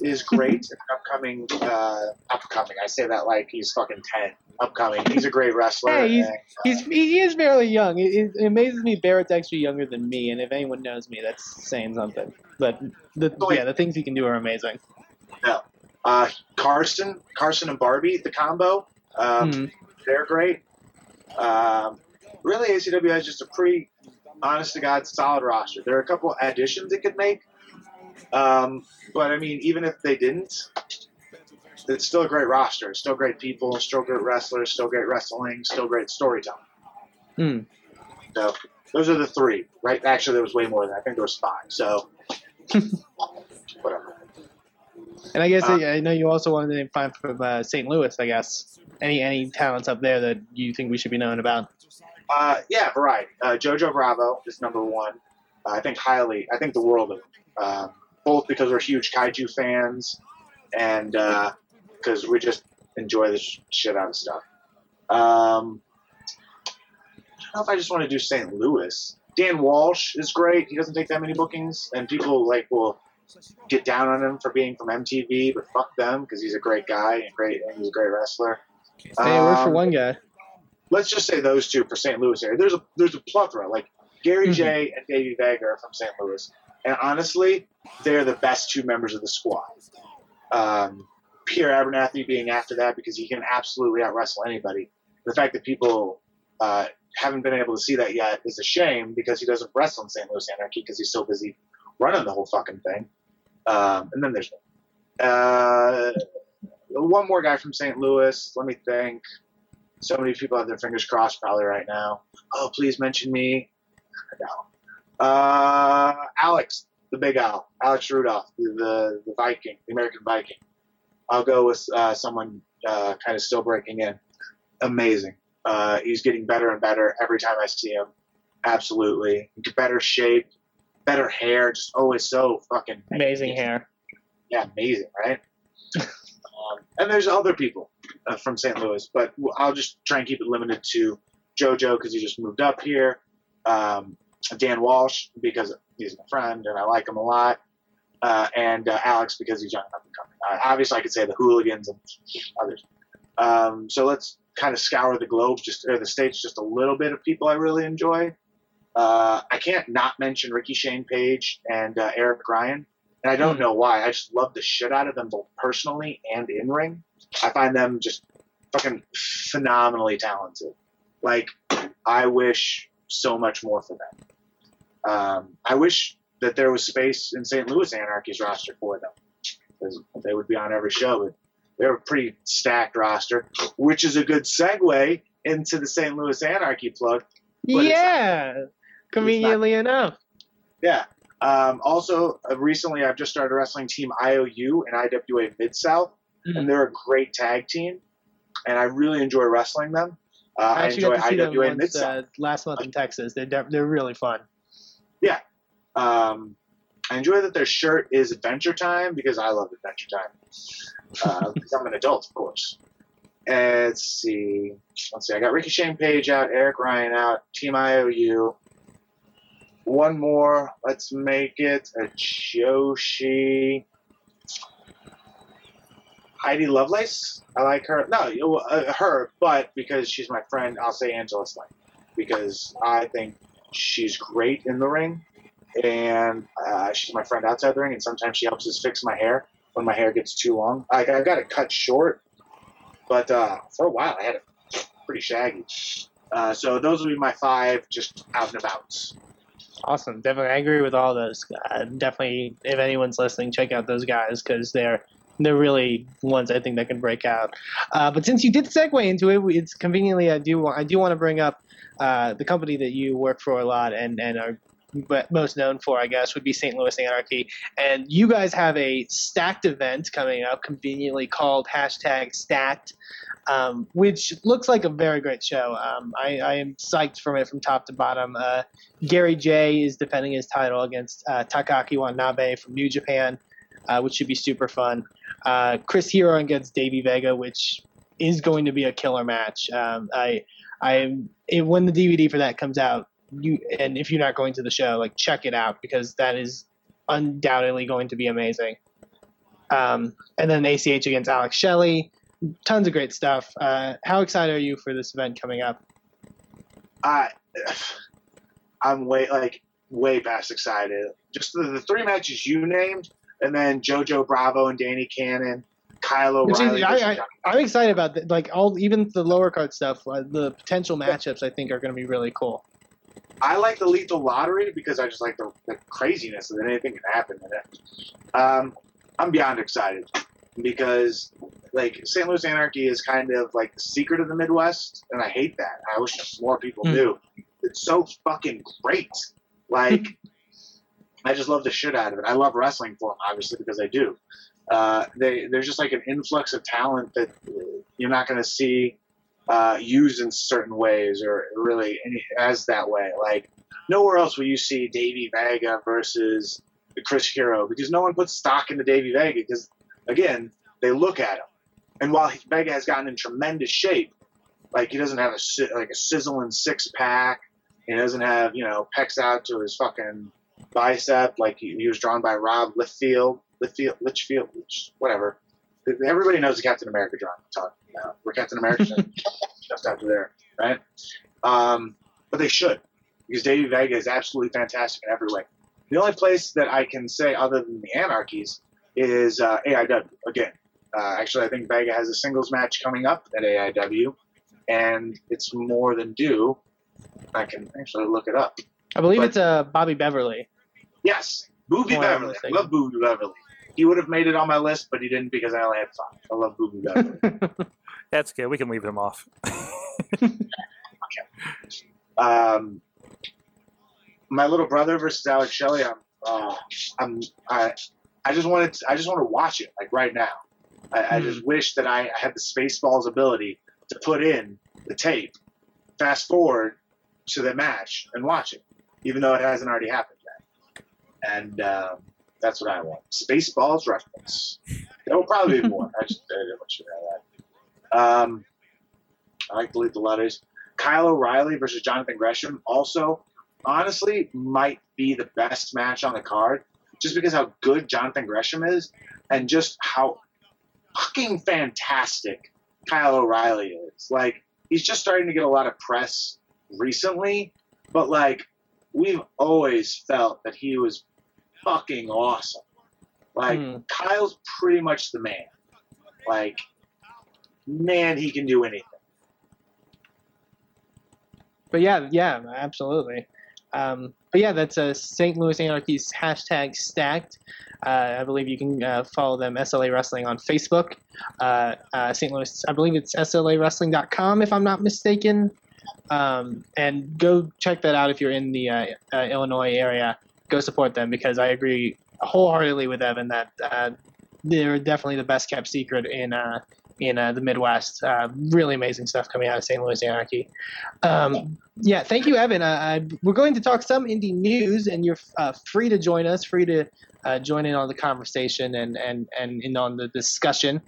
is great. An <laughs> upcoming, uh, upcoming. I say that like he's fucking ten. Upcoming. He's a great wrestler. Hey, he's- and, uh, He's he is fairly young. It, it, amazes me Barrett's actually younger than me, and if anyone knows me, that's saying something. But the Oh, yeah, the things he can do are amazing. uh, Carson, Carson and Barbie, the combo. Um, Hmm. They're great. Um, really, ACW has just a pretty honest to God solid roster. There are a couple additions it could make, um, but I mean, even if they didn't, it's still a great roster. Still great people. Still great wrestlers. Still great wrestling. Still great storytelling. Hmm. So those are the three, right? Actually, there was way more than that. I think there was five. So <laughs> whatever. And I guess Uh, I know you also wanted to find from uh, St. Louis. I guess any any talents up there that you think we should be knowing about. Uh, yeah, variety. Uh, Jojo Bravo is number one. Uh, I think highly. I think the world of him. Uh, both because we're huge kaiju fans, and because we just enjoy the sh- shit out of stuff. Um, I don't know if I just want to do St. Louis. Dan Walsh is great. He doesn't take that many bookings, and people like will get down on him for being from MTV, but fuck them because he's a great guy and great, and he's a great wrestler. Work for Um, one guy. let's just say those two for St. Louis area. There's a there's a plethora like Gary Mhm. Jay and Davey Vega are from St. Louis, and honestly, they're the best two members of the squad. Um, Pierre Abernathy being after that because he can absolutely out wrestle anybody. The fact that people uh, haven't been able to see that yet is a shame because he doesn't wrestle in St. Louis Anarchy because he's so busy running the whole fucking thing. Um, and then there's uh, one more guy from St. Louis. Let me think. So many people have their fingers crossed probably right now. Oh, please mention me. No. Uh, Alex, the Big Al, Alex Rudolph, the, the Viking, the American Viking. I'll go with uh, someone uh, kind of still breaking in. Amazing. Uh, he's getting better and better every time I see him. Absolutely, better shape, better hair, just always so fucking Amazing hair. yeah, amazing, right? um, and there's other people uh, from St. Louis, but I'll just try and keep it limited to JoJo because he just moved up here. Um, Dan Walsh because he's my friend and I like him a lot, uh, and uh, Alex because he's young and up and coming. Uh, obviously, I could say the Hooligans and others. Um, so let's kind of scour the globe, just or the states, just a little bit of people I really enjoy. Uh, I can't not mention Ricky Shane Page and uh, Eric Ryan. And I don't know why. I just love the shit out of them both personally and in ring. I find them just fucking phenomenally talented. Like, I wish so much more for them. Um, I wish that there was space in St. Louis Anarchy's roster for them. Because they would be on every show. But they're a pretty stacked roster, which is a good segue into the St. Louis Anarchy plug. But it's yeah, conveniently enough. Yeah. Um, also, uh, recently I've just started wrestling Team IOU and IWA Mid South, Mhm. and they're a great tag team, and I really enjoy wrestling them. Uh, I I, enjoy got to see them IWA Mid South. uh, last month in Texas. They're de- they're really fun. Yeah, um, I enjoy that their shirt is Adventure Time because I love Adventure Time. Uh, <laughs> because I'm an adult, of course. And let's see. Let's see. I got Ricky Shane Page out, Eric Ryan out, Team IOU. One more. Let's make it a Joshi. Heidi Lovelace. I like her. No, uh, her, but because she's my friend, I'll say Angela Slane because I think she's great in the ring, and uh, she's my friend outside the ring, and sometimes she helps us fix my hair when my hair gets too long. I, I got it cut short, but uh, for a while I had it pretty shaggy. Uh, so those will be my five just out and about. Awesome. Definitely, I agree with all those. Uh, definitely, if anyone's listening, check out those guys because they're they're really ones I think that can break out. Uh, but since you did segue into it, it's conveniently I do want I do want to bring up uh, the company that you work for a lot and and are most known for, I guess, would be St. Louis Anarchy. And you guys have a stacked event coming up, conveniently called hashtag Stacked, um, which looks like a very great show. Um, I, I, am psyched from it from top to bottom. Uh, Gary Jay is defending his title against uh, Takaaki Watanabe from New Japan, uh, which should be super fun. Uh, Chris Hero against Davey Vega, which is going to be a killer match. Um, I, I, it, when the DVD for that comes out, you and if you're not going to the show, like check it out because that is undoubtedly going to be amazing. Um, and then ACH against Alex Shelley, tons of great stuff. Uh, how excited are you for this event coming up? I, I'm way like way past excited. Just the, the three matches you named, and then JoJo Bravo and Danny Cannon, Kyle O'Reilly. I, am excited about that. Like all, even the lower card stuff. Uh, the potential matchups I think are going to be really cool. I like the lethal lottery because I just like the, the craziness that anything can happen in it. Um, I'm beyond excited because like St. Louis Anarchy is kind of like the secret of the Midwest, and I hate that. I wish more people mm. knew. It's so fucking great. Like, I just love the shit out of it. I love wrestling for them, obviously, because I do. Uh, they there's just like an influx of talent that you're not going to see uh, used in certain ways or really any, as that way. Like nowhere else will you see Davey Vega versus the Chris Hero because no one puts stock into Davey Vega because again they look at him, and while Vega has gotten in tremendous shape, like he doesn't have a like a sizzling six pack, he doesn't have you know pecs out to his fucking bicep like he, he was drawn by Rob Littlefield, Littlefield, Litchfield, whatever. Everybody knows the Captain America drawing I'm. We're Captain America <laughs> just after there, right? Um, but they should, because Davey Vega is absolutely fantastic in every way. The only place that I can say other than the Anarchies is uh, AIW. Again, uh, actually, I think Vega has a singles match coming up at AIW, and it's more than due. I can actually look it up. I believe but, it's uh, Bobby Beverly. Yes, Booby Beverly. I love Booby Beverly. He would have made it on my list, but he didn't because I only had five. I love Booby Beverly. <laughs> That's good. We can leave him off. okay. <laughs> Um, my little brother versus Alex Shelley. I'm, uh, I'm, I, I just wanted, to, I just want to watch it like right now. I, mm. I just hmm. wish that I had the Spaceballs ability to put in the tape, fast forward to the match and watch it, even though it hasn't already happened yet. And um, that's what I want. Spaceballs reference. There will probably be more. I just I didn't want you to know that. Um, I like to lead the letters. Kyle O'Reilly versus Jonathan Gresham also, honestly, might be the best match on the card, just because how good Jonathan Gresham is, and just how fucking fantastic Kyle O'Reilly is. Like he's just starting to get a lot of press recently, but like we've always felt that he was fucking awesome. Like mm. Kyle's pretty much the man. Like man, he can do anything. But yeah, yeah, absolutely. Um, but yeah, that's a St. Louis Anarchy's hashtag stacked. Uh, I believe you can uh, follow them SLA Wrestling on Facebook. Uh, uh St. Louis, I believe it's SLA SLAWrestling.com if I'm not mistaken. Um, and go check that out if you're in the uh, Illinois area go support them because I agree wholeheartedly with Evan that they're definitely the best kept secret in in uh, the Midwest. Uh, really amazing stuff coming out of St. Louis Anarchy. Um, yeah, thank you, Evan. Uh, we're going to talk some indie news, and you're uh, free to join us, free to join in on the conversation and and and in on the discussion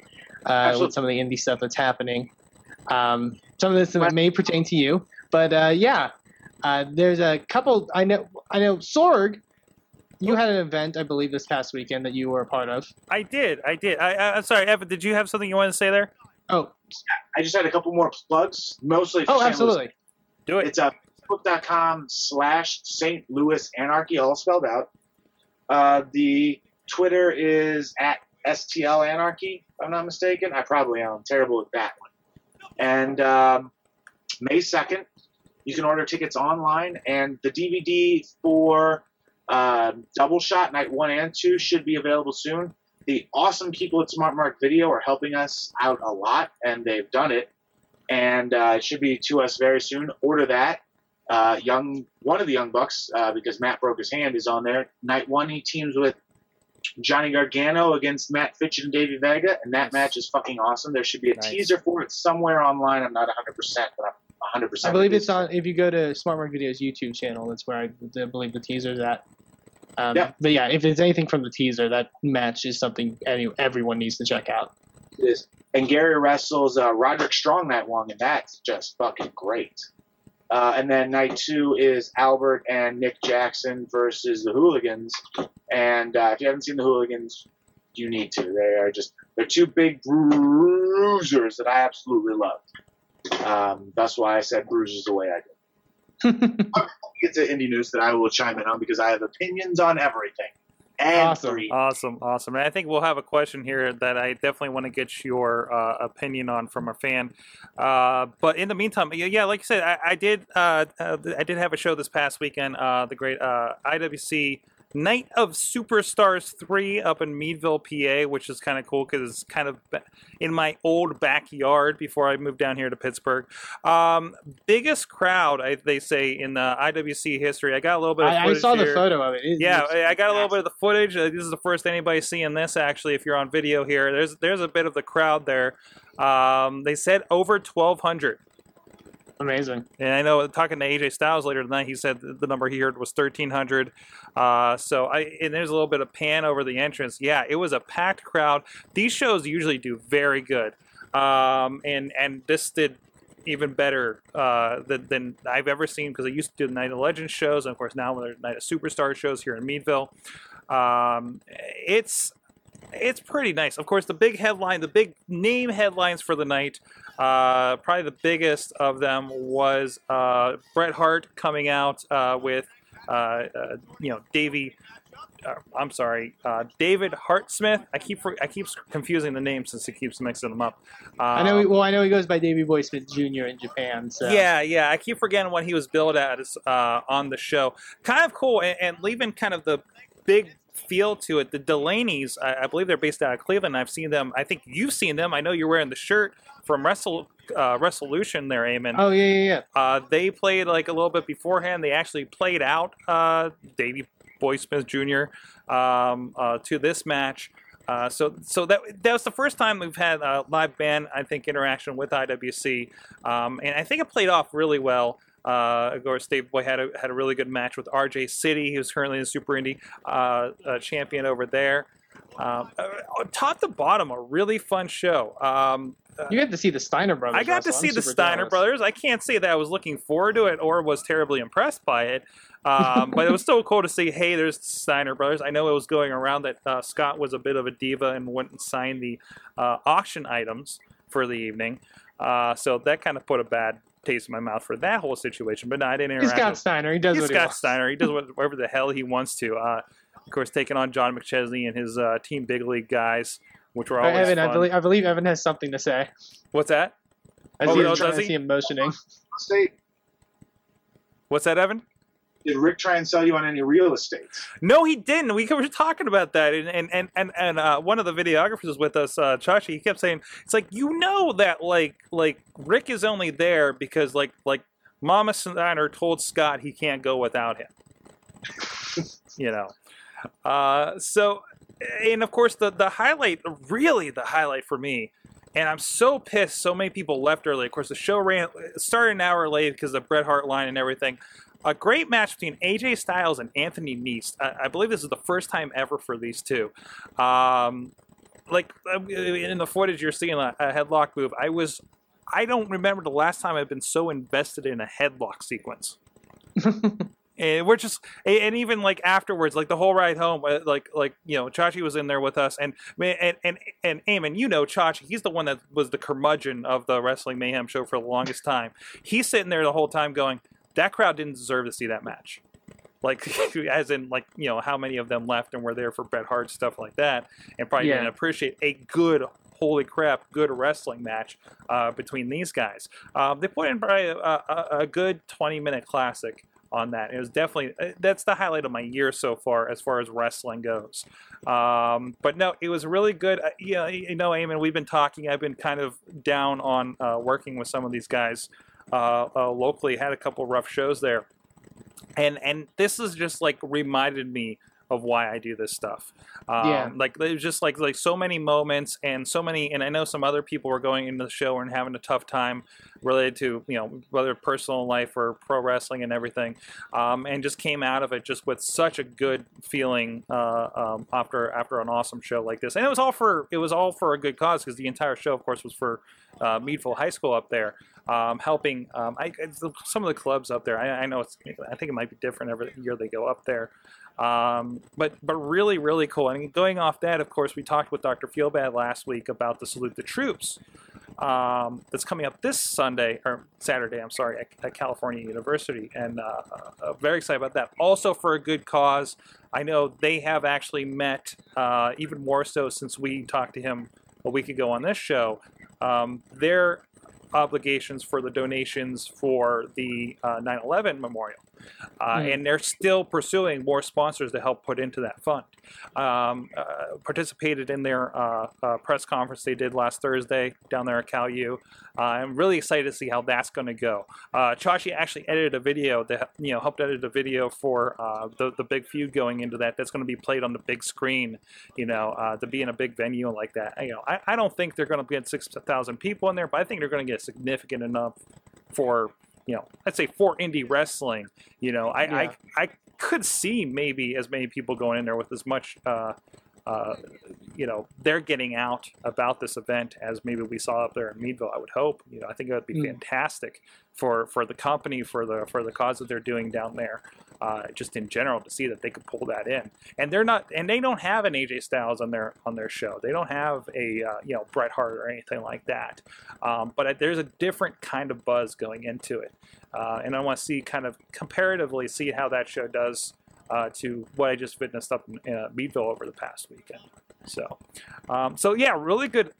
with some of the indie stuff that's happening. Um, some of this may pertain to you, but yeah, there's a couple. I know. I know Sorg you had an event, I believe, this past weekend that you were a part of. I did. I did. I, am sorry, Evan. Did you have something you wanted to say there? Oh, I just had a couple more plugs, mostly. oh, absolutely. Do it. It's uh, facebook.com slash St. Louis Anarchy, all spelled out. Uh, the Twitter is at STL Anarchy, if I'm not mistaken. I probably am. I'm terrible with that one. And um, May 2nd, You can order tickets online, and the DVD for uh, Double Shot Night One and Two should be available soon. The awesome people at Smart Mark Video are helping us out a lot, and they've done it. And uh, it should be to us very soon. Order that. Uh, young, one of the young bucks, uh, because Matt broke his hand, is on there. Night one, he teams with Johnny Gargano against Matt Fitch and Davey Vega, and that match is fucking awesome. There should be a Nice. teaser for it somewhere online. I'm not 100, percent but I'm 100. percent I believe it's on. If you go to Smart Mark Video's YouTube channel, that's where I, I believe the teaser's at. Um, Yeah. But yeah, if it's anything from the teaser, that match is something any, everyone needs to check out. is. And Gary wrestles uh, Roderick Strong night one, and that's just fucking great. Uh, and then night two is Albert and Nick Jackson versus the Hooligans. And uh, if you haven't seen the Hooligans, you need to. They are just they're two big bruisers that I absolutely love. Um, that's why I said bruisers the way I did. Get to indie news that I will chime in on because I have opinions on everything. Awesome. Everything. Awesome, awesome. And I think we'll have a question here that I definitely want to get your uh, opinion on from a fan. Uh, but in the meantime, yeah, yeah, like you said, I, I did, uh, uh, I did have a show this past weekend. Uh, the great uh, IWC Night of Superstars three up in Meadville, PA, which is kind of cool because it's kind of in my old backyard before I moved down here to Pittsburgh. Um, biggest crowd, I, they say, in the IWC history. I got a little bit. Of I, I saw the photo of it. It Yeah, I I got a little bit of the footage. Uh, this is the first anybody seeing this. Actually, if you're on video here, there's there's a bit of the crowd there. Um, they said over 1,200, Amazing. and I know talking to AJ Styles later tonight, he said the number he heard was 1,300. Uh, so I and there's a little bit of pan over the entrance. Yeah, it was a packed crowd. These shows usually do very good, um, and and this did even better uh, than, than I've ever seen because I used to do the Night of Legends shows, and of course now there's Night of Superstar shows here in Meadville. Um, it's it's pretty nice. Of course, the big headline, the big name headlines for the night, uh, probably the biggest of them was uh, Bret Hart coming out uh, with, uh, uh, you know, Davey. Uh, I'm sorry, uh, David Hart Smith. I keep I keep confusing the names since he keeps mixing them up. Uh, I know. He, well, I know he goes by Davey Boy Smith Jr. in Japan. So yeah, yeah. I keep forgetting what he was billed as uh, on the show. Kind of cool, and, and leaving kind of the big feel to it. The Delaney's, I, I believe they're based out of Cleveland. I've seen them. I think you've seen them. I know you're wearing the shirt from Wrestle uh, Resolution there, Eamon. Oh yeah, yeah, yeah. Uh, they played like a little bit beforehand. They actually played out uh, Davey Boy Smith Jr. Um, uh, to this match. Uh, so, so that that was the first time we've had a live band, I think, interaction with IWC, um, and I think it played off really well. Uh, of course, Dave Boy had a had a really good match with RJ City, who's currently the Super Indie uh, uh, champion over there. Um, uh, top to bottom, a really fun show. Um, You got to see the Steiner brothers. I got to see I'm the Steiner jealous. brothers. I can't say that I was looking forward to it or was terribly impressed by it, um, but it was still cool to see. Hey, there's the Steiner brothers. I know it was going around that uh, Scott was a bit of a diva and went and signed the uh, auction items for the evening, uh, so that kind of put a bad taste in my mouth for that whole situation. But no, I didn't He's interact. Scott with- Steiner. He does He's what he Scott. Steiner. He does <laughs> whatever the hell he wants to. Uh, of course, taking on John McChesney and his uh, Team Big League guys, which were always Evan, I believe, I believe Evan has something to say. What's that? I Oh, see, no, him, does I he? see him motioning. State, What's that, Evan? Did Rick try and sell you on any real estate? No, he didn't. We were talking about that, and and and and, uh, one of the videographers with us, uh, Chachi. He kept saying, "It's like you know that like like Rick is only there because like like Mama Steiner told Scott he can't go without him." <laughs> you know, uh, so and of course the the highlight, really the highlight for me. And I'm so pissed. So many people left early. Of course, the show ran started an hour late because of the Bret Hart line and everything a great match between AJ Styles and Anthony Nese. I, I believe this is the first time ever for these two. Um, like in the footage you're seeing a, a headlock move, I was. I don't remember the last time I've been so invested in a headlock sequence. <laughs> And we're just, and even like afterwards, like the whole ride home, uh, like like you know, Chachi was in there with us, and and and and Eamon, you know, Chachi, he's the one that was the curmudgeon of the Wrestling Mayhem show for the longest time. He's sitting there the whole time going, that crowd didn't deserve to see that match. Like, <laughs> as in, like, you know, how many of them left and were there for Bret Hart, stuff like that, and probably Yeah. didn't appreciate a good, holy crap, good wrestling match uh, between these guys. Um, they put in probably a, a, a good 20 minute classic on that. It was definitely uh, that's the highlight of my year so far as far as wrestling goes. Um, but no, it was really good. Uh, yeah, you know, Eamon, we've been talking. I've been kind of down on uh, working with some of these guys Uh, uh, locally. Had a couple rough shows there, and and this is just like reminded me of why I do this stuff. Um, Yeah. Like there's just like like so many moments and so many, and I know some other people were going into the show and having a tough time related to you know whether personal life or pro wrestling and everything, um, and just came out of it just with such a good feeling uh, um, after after an awesome show like this. And it was all for it was all for a good cause because the entire show, of course, was for uh, Meadville High School up there. Um, helping um, I, some of the clubs up there. I, I know it's. I think it might be different every year they go up there, um, but but really really cool. And going off that, of course, we talked with Dr. Feelbad last week about the Salute the Troops um, that's coming up this Sunday or Saturday. I'm sorry, at, at California University, and uh, uh, very excited about that. Also for a good cause. I know they have actually met uh, even more so since we talked to him a week ago on this show. Um, their obligations for the donations for the uh, 9/11 memorial, uh, Mm. and they're still pursuing more sponsors to help put into that fund. Um, uh, participated in their uh, uh, press conference they did last Thursday down there at Cal U. Uh, I'm really excited to see how that's going to go. Uh, Chachi actually edited a video that you know helped edit a video for uh, the the big feud going into that. That's going to be played on the big screen. You know, uh, to be in a big venue like that. You know, I, I don't think they're going to get six thousand people in there, but I think they're going to get significant enough for you know, I'd say for indie wrestling. You know, I Yeah. I, I could see maybe as many people going in there with as much. Uh, uh, you know, they're getting out about this event as maybe we saw up there in Meadville. I would hope. You know, I think it would be Mm. fantastic for for the company for the for the cause that they're doing down there. Uh, just in general, to see that they could pull that in, and they're not, and they don't have an AJ Styles on their on their show. They don't have a uh, you know Bret Hart or anything like that. Um, but there's a different kind of buzz going into it, uh, and I want to see kind of comparatively see how that show does uh, to what I just witnessed up in uh, Meadville over the past weekend. So, um, so yeah, really good.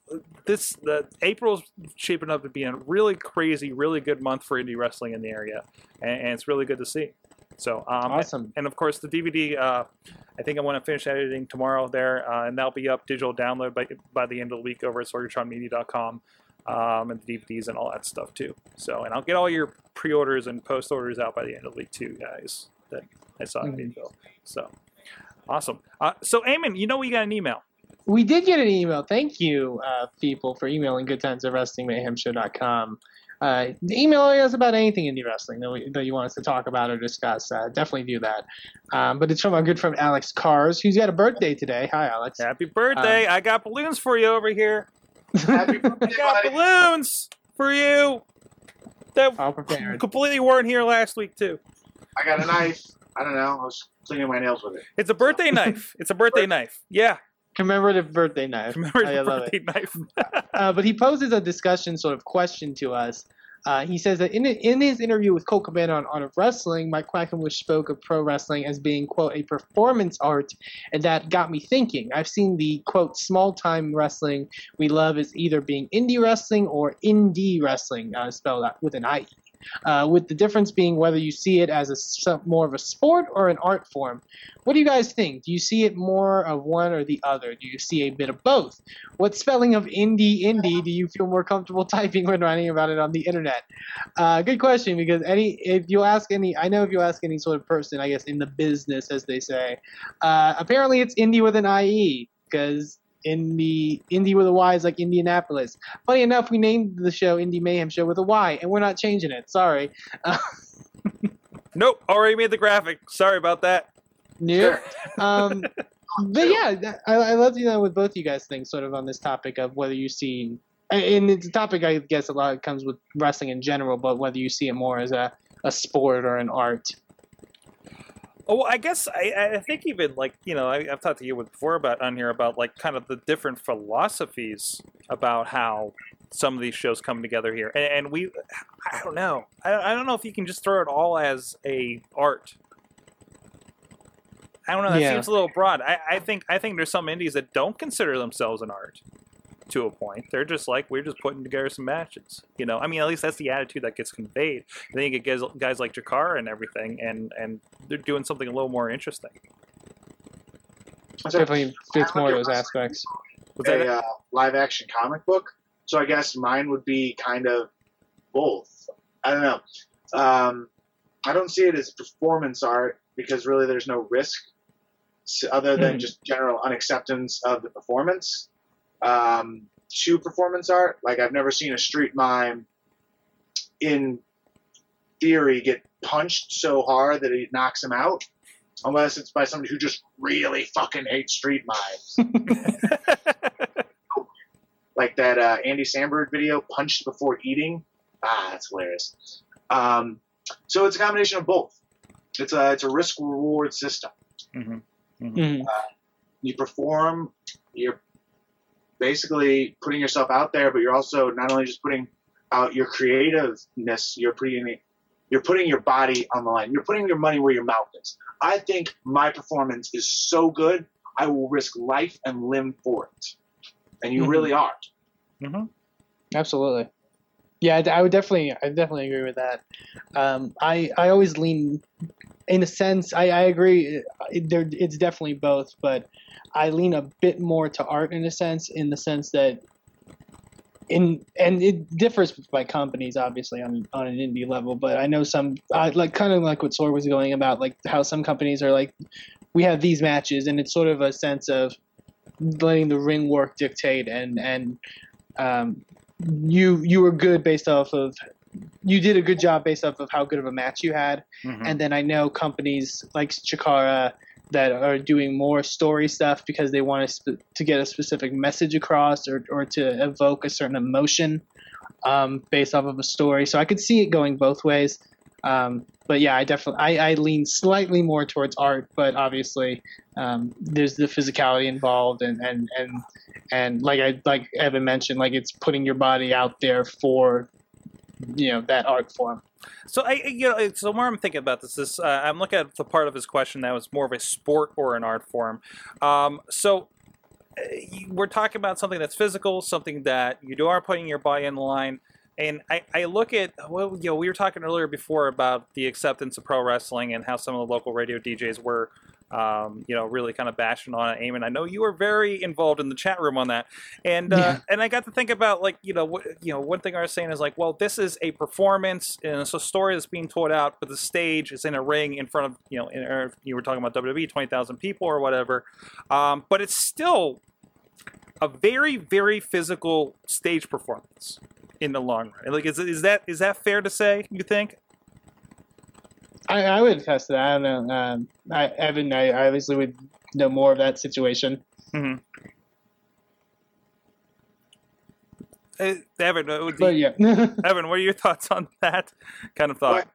This the April's shaping up to be a really crazy, really good month for indie wrestling in the area, and, and it's really good to see. So, um, Awesome. and of course the DVD. Uh, I think I want to finish editing tomorrow there, uh, and that'll be up digital download by by the end of the week over at SorgatronMedia.com, um, and the DVDs and all that stuff too. So, and I'll get all your pre-orders and post orders out by the end of the week too, guys. That I saw in Mhm. Meadville. So, awesome. Uh, so, Eamon, you know we got an email. We did get an email. Thank you, uh, people, for emailing goodtimes at wrestlingmayhemshow.com. Uh, email us about anything indie wrestling that, we, that you want us to talk about or discuss. Uh, definitely do that. Um, but it's from our good friend Alex Cars, who's got a birthday today. Hi, Alex. Happy birthday! I got balloons for you over here. Happy <laughs> I birthday, got buddy. balloons for you. That All prepared. completely weren't here last week too. I got a knife. I don't know. I was cleaning my nails with it. It's a birthday knife. It's a birthday knife. Yeah, Commemorative birthday knife. remember I the love it. birthday knife. <laughs> Uh, but he poses a discussion sort of question to us. Uh, he says that in, in his interview with Colt Cabana on Art of Wrestling, Mike Quackenbush spoke of pro wrestling as being, quote, a performance art, and that got me thinking. I've seen the, quote, small time wrestling we love as either being indie wrestling or indie wrestling, uh, spelled out with an I. Uh, with the difference being whether you see it as a more of a sport or an art form. What do you guys think? Do you see it more of one or the other? Do you see a bit of both? What spelling of indie indie do you feel more comfortable <laughs> typing when writing about it on the internet? Uh, good question because any if you ask any, I know if you ask any sort of person, I guess in the business as they say, uh, apparently it's indie with an IE because indie indie with a Y is like Indianapolis. Funny enough, we named the show Indie Mayhem Show with a Y, and we're not changing it. Sorry. <laughs> Nope, already made the graphic. Sorry about that. Nope. <laughs> Um, <laughs> but yeah, I, I love to know what both you guys think, sort of on this topic of whether you see, and it's a topic I guess a lot comes with wrestling in general, but whether you see it more as a, a sport or an art. Oh, well, I guess I, I think even like you know I, I've talked to you before about on here about like kind of the different philosophies about how some of these shows come together here, and, and we I don't know I, I don't know if you can just throw it all as a art. I don't know. That Yeah. seems a little broad. I, I think I think there's some indies that don't consider themselves an art. To a point. They're just like we're just putting together some matches. You know, I mean, at least that's the attitude that gets conveyed. And then you get guys, guys like Chikara and everything, and and they're doing something a little more interesting. Definitely fits more of those aspects. Was that a uh, live action comic book. So I guess mine would be kind of both. I don't know. Um, I don't see it as performance art because really there's no risk other than Mhm. just general unacceptance of the performance. Um, to performance art, like I've never seen a street mime in theory get punched so hard that it knocks him out. Unless it's by somebody who just really fucking hates street mimes. <laughs> like that uh, Andy Samberg video, "Punched Before Eating." Ah, that's hilarious. Um, so it's a combination of both. It's a it's a risk reward system. Mhm. Mhm. You perform, you're basically putting yourself out there, but you're also not only just putting out your creativeness, you're putting you're putting your body on the line. You're putting your money where your mouth is. I think my performance is so good, I will risk life and limb for it. And you Mhm. really are. hmm Absolutely. Yeah, I- I would definitely, I definitely agree with that. Um, I, I always lean, in a sense, I, I agree. There, it's definitely both, but I lean a bit more to art in a sense, in the sense that, in and it differs by companies, obviously on on an indie level. But I know some, I like kind of like what Sorg was going about, like how some companies are like, we have these matches, and it's sort of a sense of letting the ring work dictate and and um, you you were good based off of you did a good job based off of how good of a match you had. Hmm and then i know companies like chikara that are doing more story stuff because they want to, sp- to get a specific message across or, or to evoke a certain emotion um, based off of a story. So i could see it going both ways. Um, but yeah i definitely I, I lean slightly more towards art but obviously um, there's the physicality involved and and and and like I like Evan mentioned, like it's putting your body out there for you know that art form. So I, you know, so more I'm thinking about this is uh, I'm looking at the part of his question that was more of a sport or an art form. Um, so uh, we're talking about something that's physical, something that you are putting your body in the line. And I, I look at well, you know, we were talking earlier before about the acceptance of pro wrestling and how some of the local radio DJs were, um, you know, really kind of bashing on it. Eamon, I know you were very involved in the chat room on that, and uh, Yeah. and I got to think about like you know what you know one thing I was saying is like well this is a performance and it's a story that's being told out, but the stage is in a ring in front of you know in, you were talking about WWE twenty thousand people or whatever, um, but it's still a very very physical stage performance in the long run. Like is is that is that fair to say? You think? I, I would attest to that. I don't know. Um, I, Evan, I, I obviously would know more of that situation. Uh, Evan, uh, But yeah, <laughs> Evan, what are your thoughts on that kind of thought? What?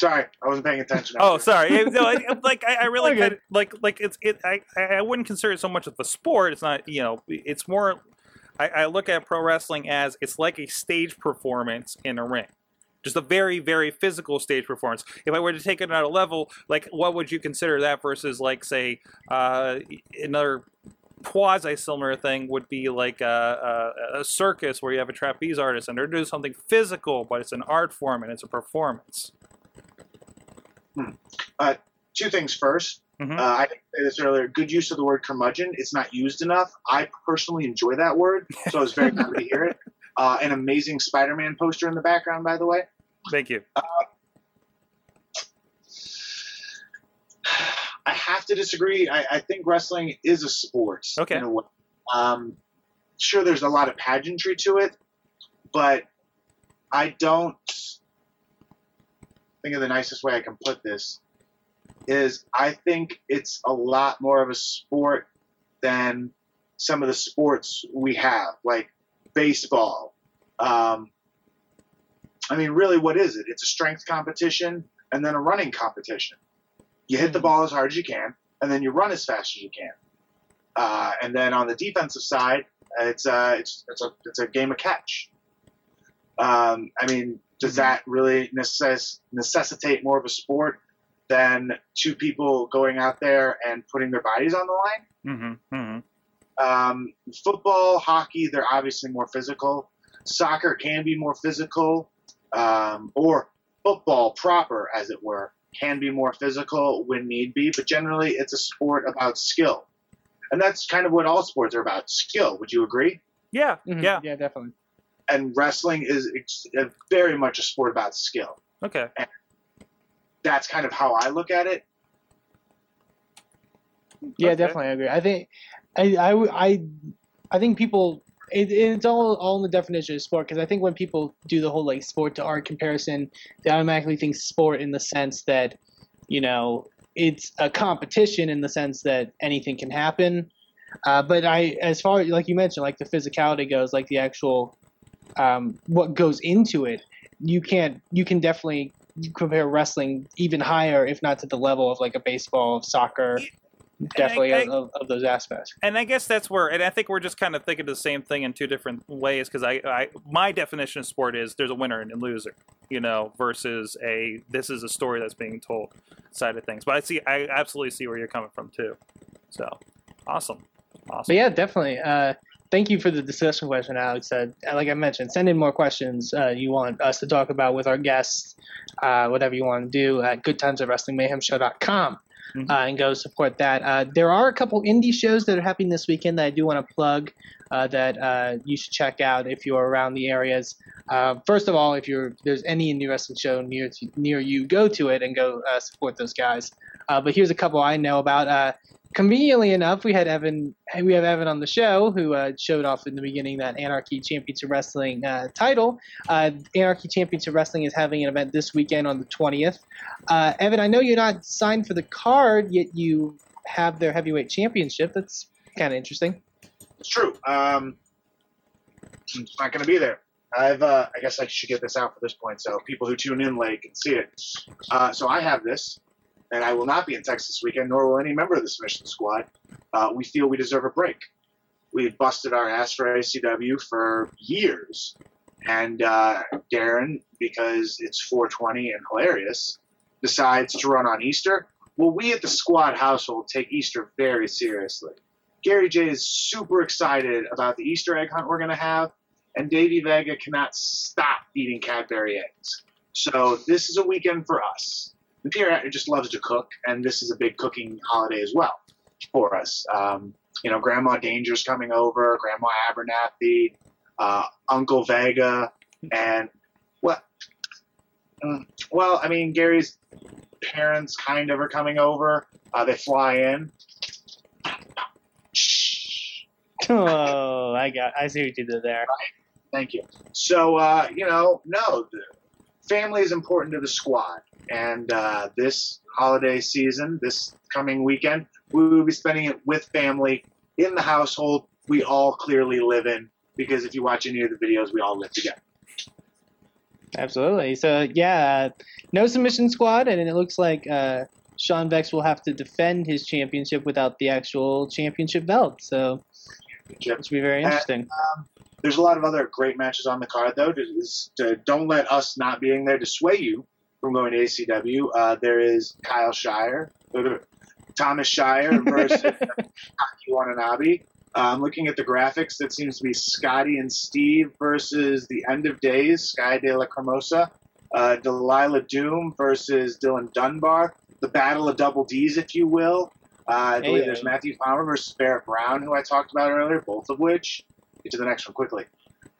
Sorry, I wasn't paying attention. Oh, sorry. No, I- like I, I really Okay. kind like like it's it. I I I wouldn't consider it so much of a sport. It's not you know. It's more. I, I look at pro wrestling as it's like a stage performance in a ring. Just a very, very physical stage performance. If I were to take it at a level, like what would you consider that versus, like, say, uh, another quasi similar thing would be like a, a, a circus where you have a trapeze artist and they're doing something physical, but it's an art form and it's a performance. Two things 1st Mhm. Uh, I didn't this earlier. Good use of the word curmudgeon. It's not used enough. I personally enjoy that word, so I was very happy to hear it. Uh, an amazing Spider-Man poster in the background, by the way. Thank you. I have to disagree. I, I think wrestling is a sport. Okay. A. Um, sure, there's a lot of pageantry to it, but I don't think of the nicest way I can put this is I think it's a lot more of a sport than some of the sports we have, like baseball. Um, I mean, really, what is it? It's a strength competition and then a running competition. You hit the ball as hard as you can, and then you run as fast as you can. Uh, and then on the defensive side, it's uh, it's it's a it's a game of catch. Um, I mean, does that really necess- necessitate more of a sport than two people going out there and putting their bodies on the line? Mm-hmm. mm-hmm. Um, football, hockey, they're obviously more physical. Soccer can be more physical, um, or football proper, as it were, can be more physical when need be. But generally, it's a sport about skill, and that's kind of what all sports are about: skill. Would you agree? Yeah, Mhm. yeah. yeah, definitely. And wrestling is ex- uh, very much a sport about skill. Okay. That's kind of how I look at it. Yeah, Okay. definitely, I agree. I think, I, I, I, I think people. It, it's all all in the definition of sport because I think when people do the whole like sport to art comparison, they automatically think sport in the sense that, you know, it's a competition in the sense that anything can happen. Uh, but I, as far like you mentioned, like the physicality goes, like the actual, um, what goes into it, you can't, you can definitely compare wrestling even higher, if not to the level of like a baseball, soccer, definitely I- of, of, of those aspects. and I guess that's where, and I think we're just kind of thinking the same thing in two different ways. Because I, I, my definition of sport is there's a winner and a loser, you know, versus a this is a story that's being told side of things. But I see, I absolutely see where you're coming from too. So, awesome, awesome. But yeah, definitely. Uh, thank you for the discussion question, Alex. Uh, like I mentioned, send in more questions uh, you want us to talk about with our guests, uh, whatever you want to do at goodtimes Mhm. Uh, and go support that. Uh, there are a couple indie shows that are happening this weekend that I do want to plug uh, that uh, you should check out if you're around the areas. Uh, first of all, if you're there's any indie wrestling show near to, near you, go to it and go uh, support those guys. But here's a couple I know about. Conveniently enough, we had Evan. We have Evan on the show who uh, showed off in the beginning that Anarchy Championship Wrestling uh, title. Uh, Anarchy Championship Wrestling is having an event this weekend on the 20th. Uh, Evan, I know you're not signed for the card, yet you have their heavyweight championship. That's kind of interesting. It's true. Um, I'm not going to be there. I've, uh, I guess I should get this out for this point so people who tune in late can see it. Uh, so I have this, and I will not be in Texas weekend, nor will any member of the mission squad. Uh, we feel we deserve a break. We've busted our ass for ACW for years, and uh, Darren, because it's 420 and hilarious, decides to run on Easter. Well, we at the squad household take Easter very seriously. Gary Jay is super excited about the Easter egg hunt we're going to have, and Davey Vega cannot stop eating Cadbury eggs. So this is a weekend for us. Pierre just loves to cook, and this is a big cooking holiday as well for us. Um, you know, Grandma Danger's coming over, Grandma Abernathy, uh, Uncle Vega, and what? Mm, Well, I mean, Gary's parents kind of are coming over. Uh, they fly in. <laughs> Oh, I got. I see what you did there. Thank you. So, uh, you know, no, the family is important to the squad. And uh, this holiday season, this coming weekend, we will be spending it with family in the household we all clearly live in. Because if you watch any of the videos, we all live together. Absolutely. So yeah, uh, no submission squad, and it looks like uh, Sean Vex will have to defend his championship without the actual championship belt. So it should be very interesting. There's a lot of other great matches on the card, though. Just, uh, don't let us not being there dissuade you from going to ACW. Uh, there is Kyle Shire, <laughs> Thomas Shire versus <laughs> Taki Watanabe. Uh, I'm looking at the graphics. That seems to be Scotty and Steve versus the End of Days, Sky de la Cremosa. Uh, Delilah Doom versus Dylan Dunbar. The Battle of Double D's, if you will. Uh, I believe Hey, there's uh, Matthew Palmer versus Barrett Brown, who I talked about earlier, both of which. Get to the next one quickly.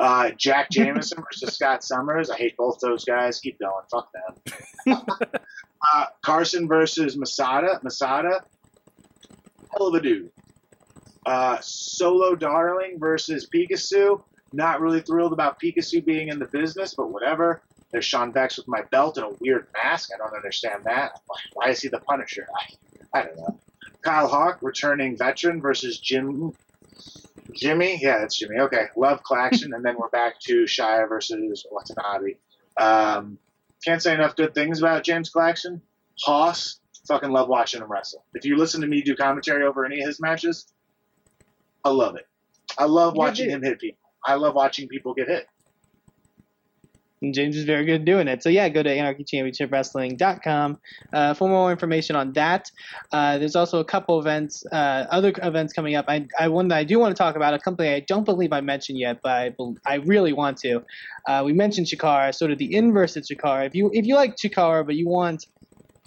Uh, Jack <laughs> Jameson versus Scott Summers. I hate both those guys. Keep going. Fuck them. <laughs> uh, Carson versus Masada. Masada. Hell of a dude. Uh, Solo Darling versus Pikachu. Not really thrilled about Pikachu being in the business, but whatever. There's Sean Vex with my belt and a weird mask. I don't understand that. Why- Why is he the Punisher? I, I don't know. Kyle Hawk, returning veteran versus Jim. Jimmy? Yeah, that's Jimmy. Okay. Love Claction. and then we're back to Shire versus Watanabe. Um, can't say enough good things about James Claction. Hoss, fucking love watching him wrestle. If you listen to me do commentary over any of his matches, I love it. I love watching dude. him hit people. I love watching people get hit. And James is very good at doing it. So yeah, go to anarchychampionshipwrestling.com uh, for more information on that. Uh, there's also a couple events, uh, other events coming up. I, I one that I do want to talk about a company I don't believe I mentioned yet, but I, I really want to. Uh, we mentioned Chikara, sort of the inverse of Chikara. If you if you like Chikara, but you want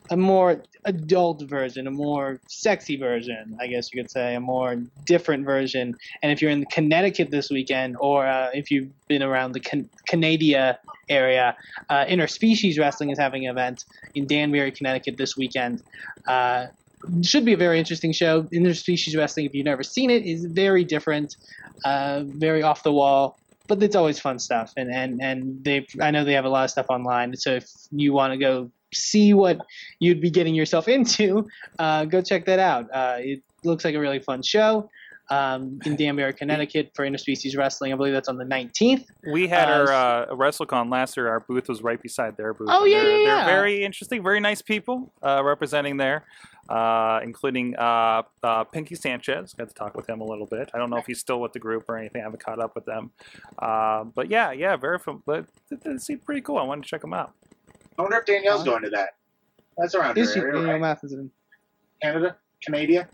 a more adult version, a more sexy version, I guess you could say, a more different version. And if you're in Connecticut this weekend, or uh, if you've been around the Can- Canada area, uh, Interspecies Wrestling is having an event in Danbury, Connecticut this weekend. Uh, should be a very interesting show. Interspecies Wrestling, if you've never seen it, is very different, uh, very off the wall. But it's always fun stuff, and and and they I know they have a lot of stuff online. So if you want to go see what you'd be getting yourself into, uh, go check that out. Uh, it looks like a really fun show um, in <laughs> Danbury, Connecticut for Interspecies Wrestling. I believe that's on the 19th. We had Uh, our uh, WrestleCon last year. Our booth was right beside their booth. Oh, yeah, they're, yeah, they're very interesting, very nice people uh, representing there, uh, including uh, uh, Pinky Sanchez. Got to talk with him a little bit. I don't know if he's still with the group or anything. I haven't caught up with them. Uh, but yeah, yeah, very fun. But it, it seemed pretty cool. I wanted to check them out. I wonder if Danielle's going to that. That's around Is she here, Daniel right? Matheson? Canada, Canada.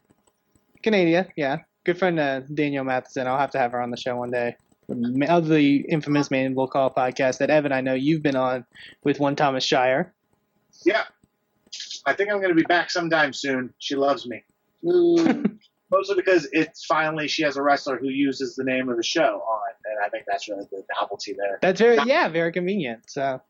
Canada, yeah. Good friend uh, Danielle Matheson. I'll have to have her on the show one day. Of the infamous Man Will Call podcast that Evan, I know you've been on with one Thomas Shire. Yeah, I think I'm going to be back sometime soon. She loves me. <laughs> Mostly because it's finally she has a wrestler who uses the name of the show on, and I think that's really the novelty there. That's very yeah, very convenient. So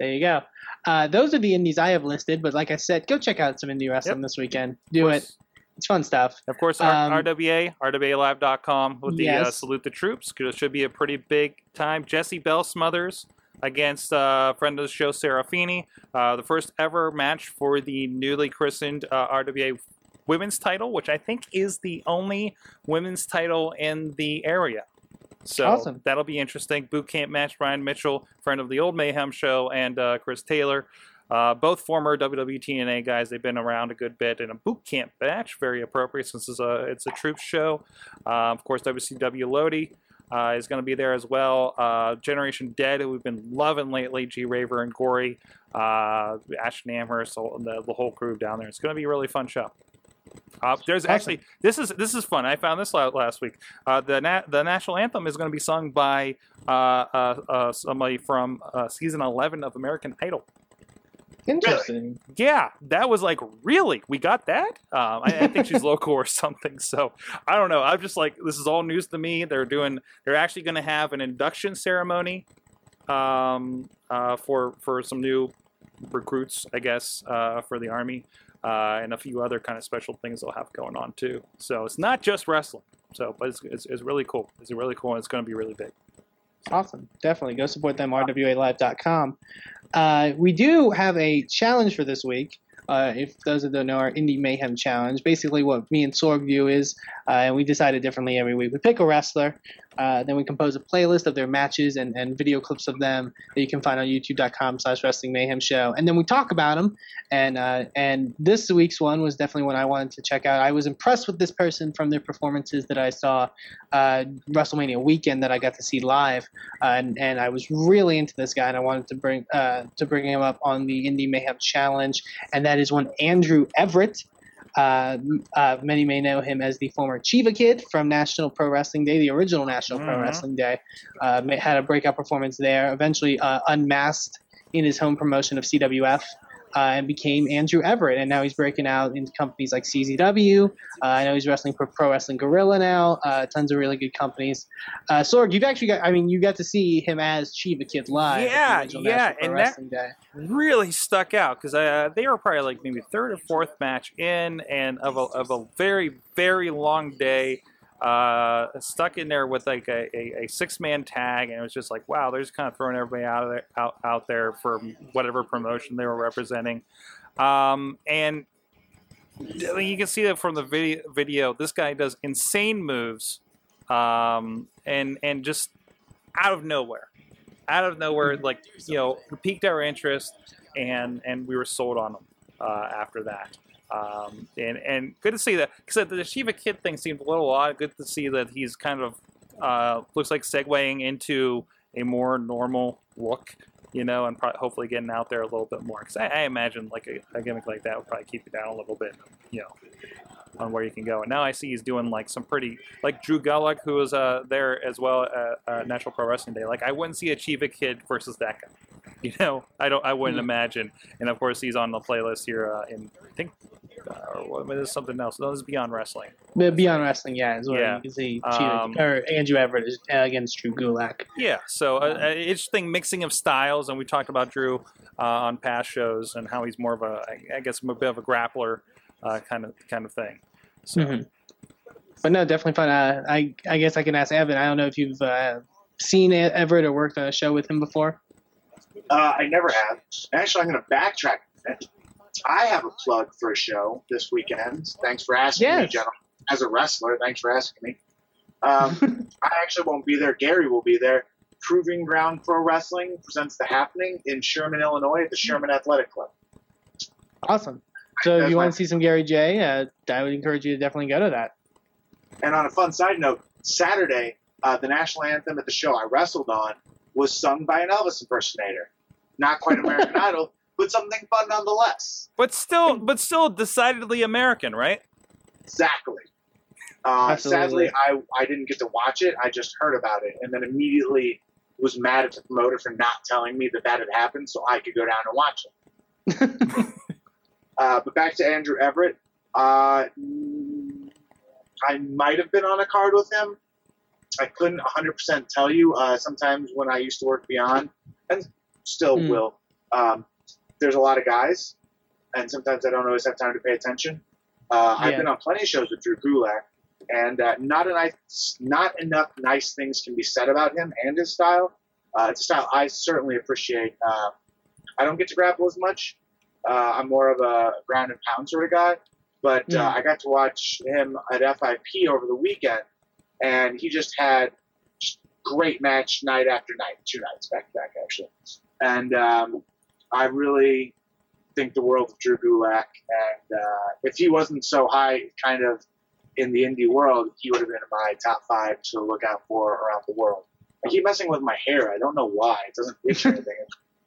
there you go. Uh, those are the indies I have listed, but like I said, go check out some indie wrestling Yep. this weekend. Do it. It's fun stuff. Of course, Um, RWA, RWALive.com with the uh, Salute the Troops. It should be a pretty big time. Jessie Belle Smothers against uh, friend of the show, Sarah Feeney. Uh, the first ever match for the newly christened uh, RWA women's title, which I think is the only women's title in the area. So Awesome. that'll be interesting. Boot camp match, Brian Mitchell, friend of the old Mayhem show, and uh, Chris Taylor. Uh, both former WWE TNA guys. They've been around a good bit in a boot camp match. Very appropriate since it's a it's a troops show. Uh, of course, WCW Lodi uh, is going to be there as well. Uh, Generation Dead, who we've been loving lately. G Raver and Gory, uh, Ashton Amherst, the the whole crew down there. It's going to be a really fun show. Uh, there's Awesome. actually this is this is fun. I found this la- last week. Uh, the na- the national anthem is going to be sung by uh, uh, uh, somebody from uh, season 11 of American Idol. Interesting. Yeah, that was like really we got that. Um, I, I think she's local or <laughs> something. So I don't know. I'm just like this is all news to me. They're doing. They're actually going to have an induction ceremony um, uh, for for some new recruits, I guess, uh, for the army, uh, and a few other kind of special things they'll have going on too. So it's not just wrestling. So, but it's, it's, it's really cool. It's really cool, and it's going to be really big. Awesome. Definitely go support them, rwalive.com. Uh, we do have a challenge for this week. Uh, if those that don't know, our Indie Mayhem Challenge. Basically, what me and Sorg view is, uh, and we decide it differently every week. We pick a wrestler, uh, then we compose a playlist of their matches and, and video clips of them that you can find on youtube.com slash wrestling mayhem show. And then we talk about them. And, uh, and this week's one was definitely one I wanted to check out. I was impressed with this person from their performances that I saw uh, WrestleMania weekend that I got to see live uh, and, and I was really into this guy, and I wanted to bring uh, to bring him up on the Indie Mayhem Challenge, and that is one Andrew Everett. Uh, uh, many may know him as the former Chiva Kid from National Pro Wrestling Day, the original National Pro Mhm. Wrestling Day. Uh, had a breakout performance there. Eventually uh, unmasked in his home promotion of CWF. Uh, and became Andrew Everett, and now he's breaking out into companies like CZW. Uh, I know he's wrestling for Pro Wrestling Guerrilla now. Uh, tons of really good companies. Uh, Sorg, you've actually got, I mean, you got to see him as Chiva Kid live. Yeah, yeah, and that- Day. really stuck out because uh, they were probably like maybe third or fourth match in and of a, of a very very long day uh, stuck in there with like a, a, a six man tag and it was just like wow they're just kind of throwing everybody out of there out, out there for whatever promotion they were representing. Um, and you can see that from the video video this guy does insane moves um, and and just out of nowhere. Out of nowhere, like you know, piqued our interest, and and we were sold on them uh, after that. Um, and and good to see that because the Chiva Kid thing seemed a little odd. Good to see that he's kind of uh, looks like segueing into a more normal look you know, and pro- hopefully getting out there a little bit more. Because I, I imagine like a, a gimmick like that would probably keep you down a little bit, you know, on where you can go. And now I see he's doing like some pretty, like Drew Gulak, who was uh, there as well at uh, National Pro Wrestling Day. Like I wouldn't see a Chiva Kid versus that guy. <laughs> You know, I don't, I wouldn't Mhm. imagine. And of course, he's on the playlist here uh, in, I think, uh, or what is something else? No, this is Beyond Wrestling. Beyond Wrestling, yeah, is where Yeah. you can see Um, or Andrew Everett is uh, against Drew Gulak. Yeah, so uh, uh, interesting mixing of styles, and we talked about Drew uh, on past shows and how he's more of a, I guess, a bit of a grappler uh, kind of kind of thing. So Mhm. But no, definitely fun. Uh, I I guess I can ask Evan. I don't know if you've uh, seen E- Everett or worked on a show with him before. Uh, I never have. Actually, I'm going to backtrack. a bit. I have a plug for a show this weekend. Thanks for asking me, gentlemen. As a wrestler, thanks for asking me. Um, <laughs> I actually won't be there. Gary will be there. Proving Ground Pro Wrestling presents The Happening in Sherman, Illinois at the Sherman Athletic Club. Awesome. <laughs> So if you my- want to see some Gary Jay, uh, I would encourage you to definitely go to that. And on a fun side note, Saturday, uh, the national anthem at the show I wrestled on was sung by an Elvis impersonator. Not quite American <laughs> Idol, but something fun nonetheless. but still, but still decidedly American, right? Exactly. Uh, Absolutely. sadly, I, I didn't get to watch it. I just heard about it and then immediately was mad at the promoter for not telling me that that had happened so I could go down and watch it. <laughs> uh, but back to Andrew Everett. Uh, mm, I might have been on a card with him. I couldn't 100% tell you. Uh, sometimes when I used to work beyond, and still Hmm. will, um, there's a lot of guys, and sometimes I don't always have time to pay attention. Uh, I've been on plenty of shows with Drew Gulak, and uh, not a nice, not enough nice things can be said about him and his style. Uh, it's a style I certainly appreciate. Uh, I don't get to grapple as much. Uh, I'm more of a ground and pound sort of guy, but uh, Mm. I got to watch him at FIP over the weekend, and he just had great match night after night, two nights back to back actually, and um, I really think the world of Drew Gulak. And uh, if he wasn't so high, kind of in the indie world, he would have been in my top five to look out for around the world. I keep messing with my hair. I don't know why. It doesn't itch <laughs> or anything.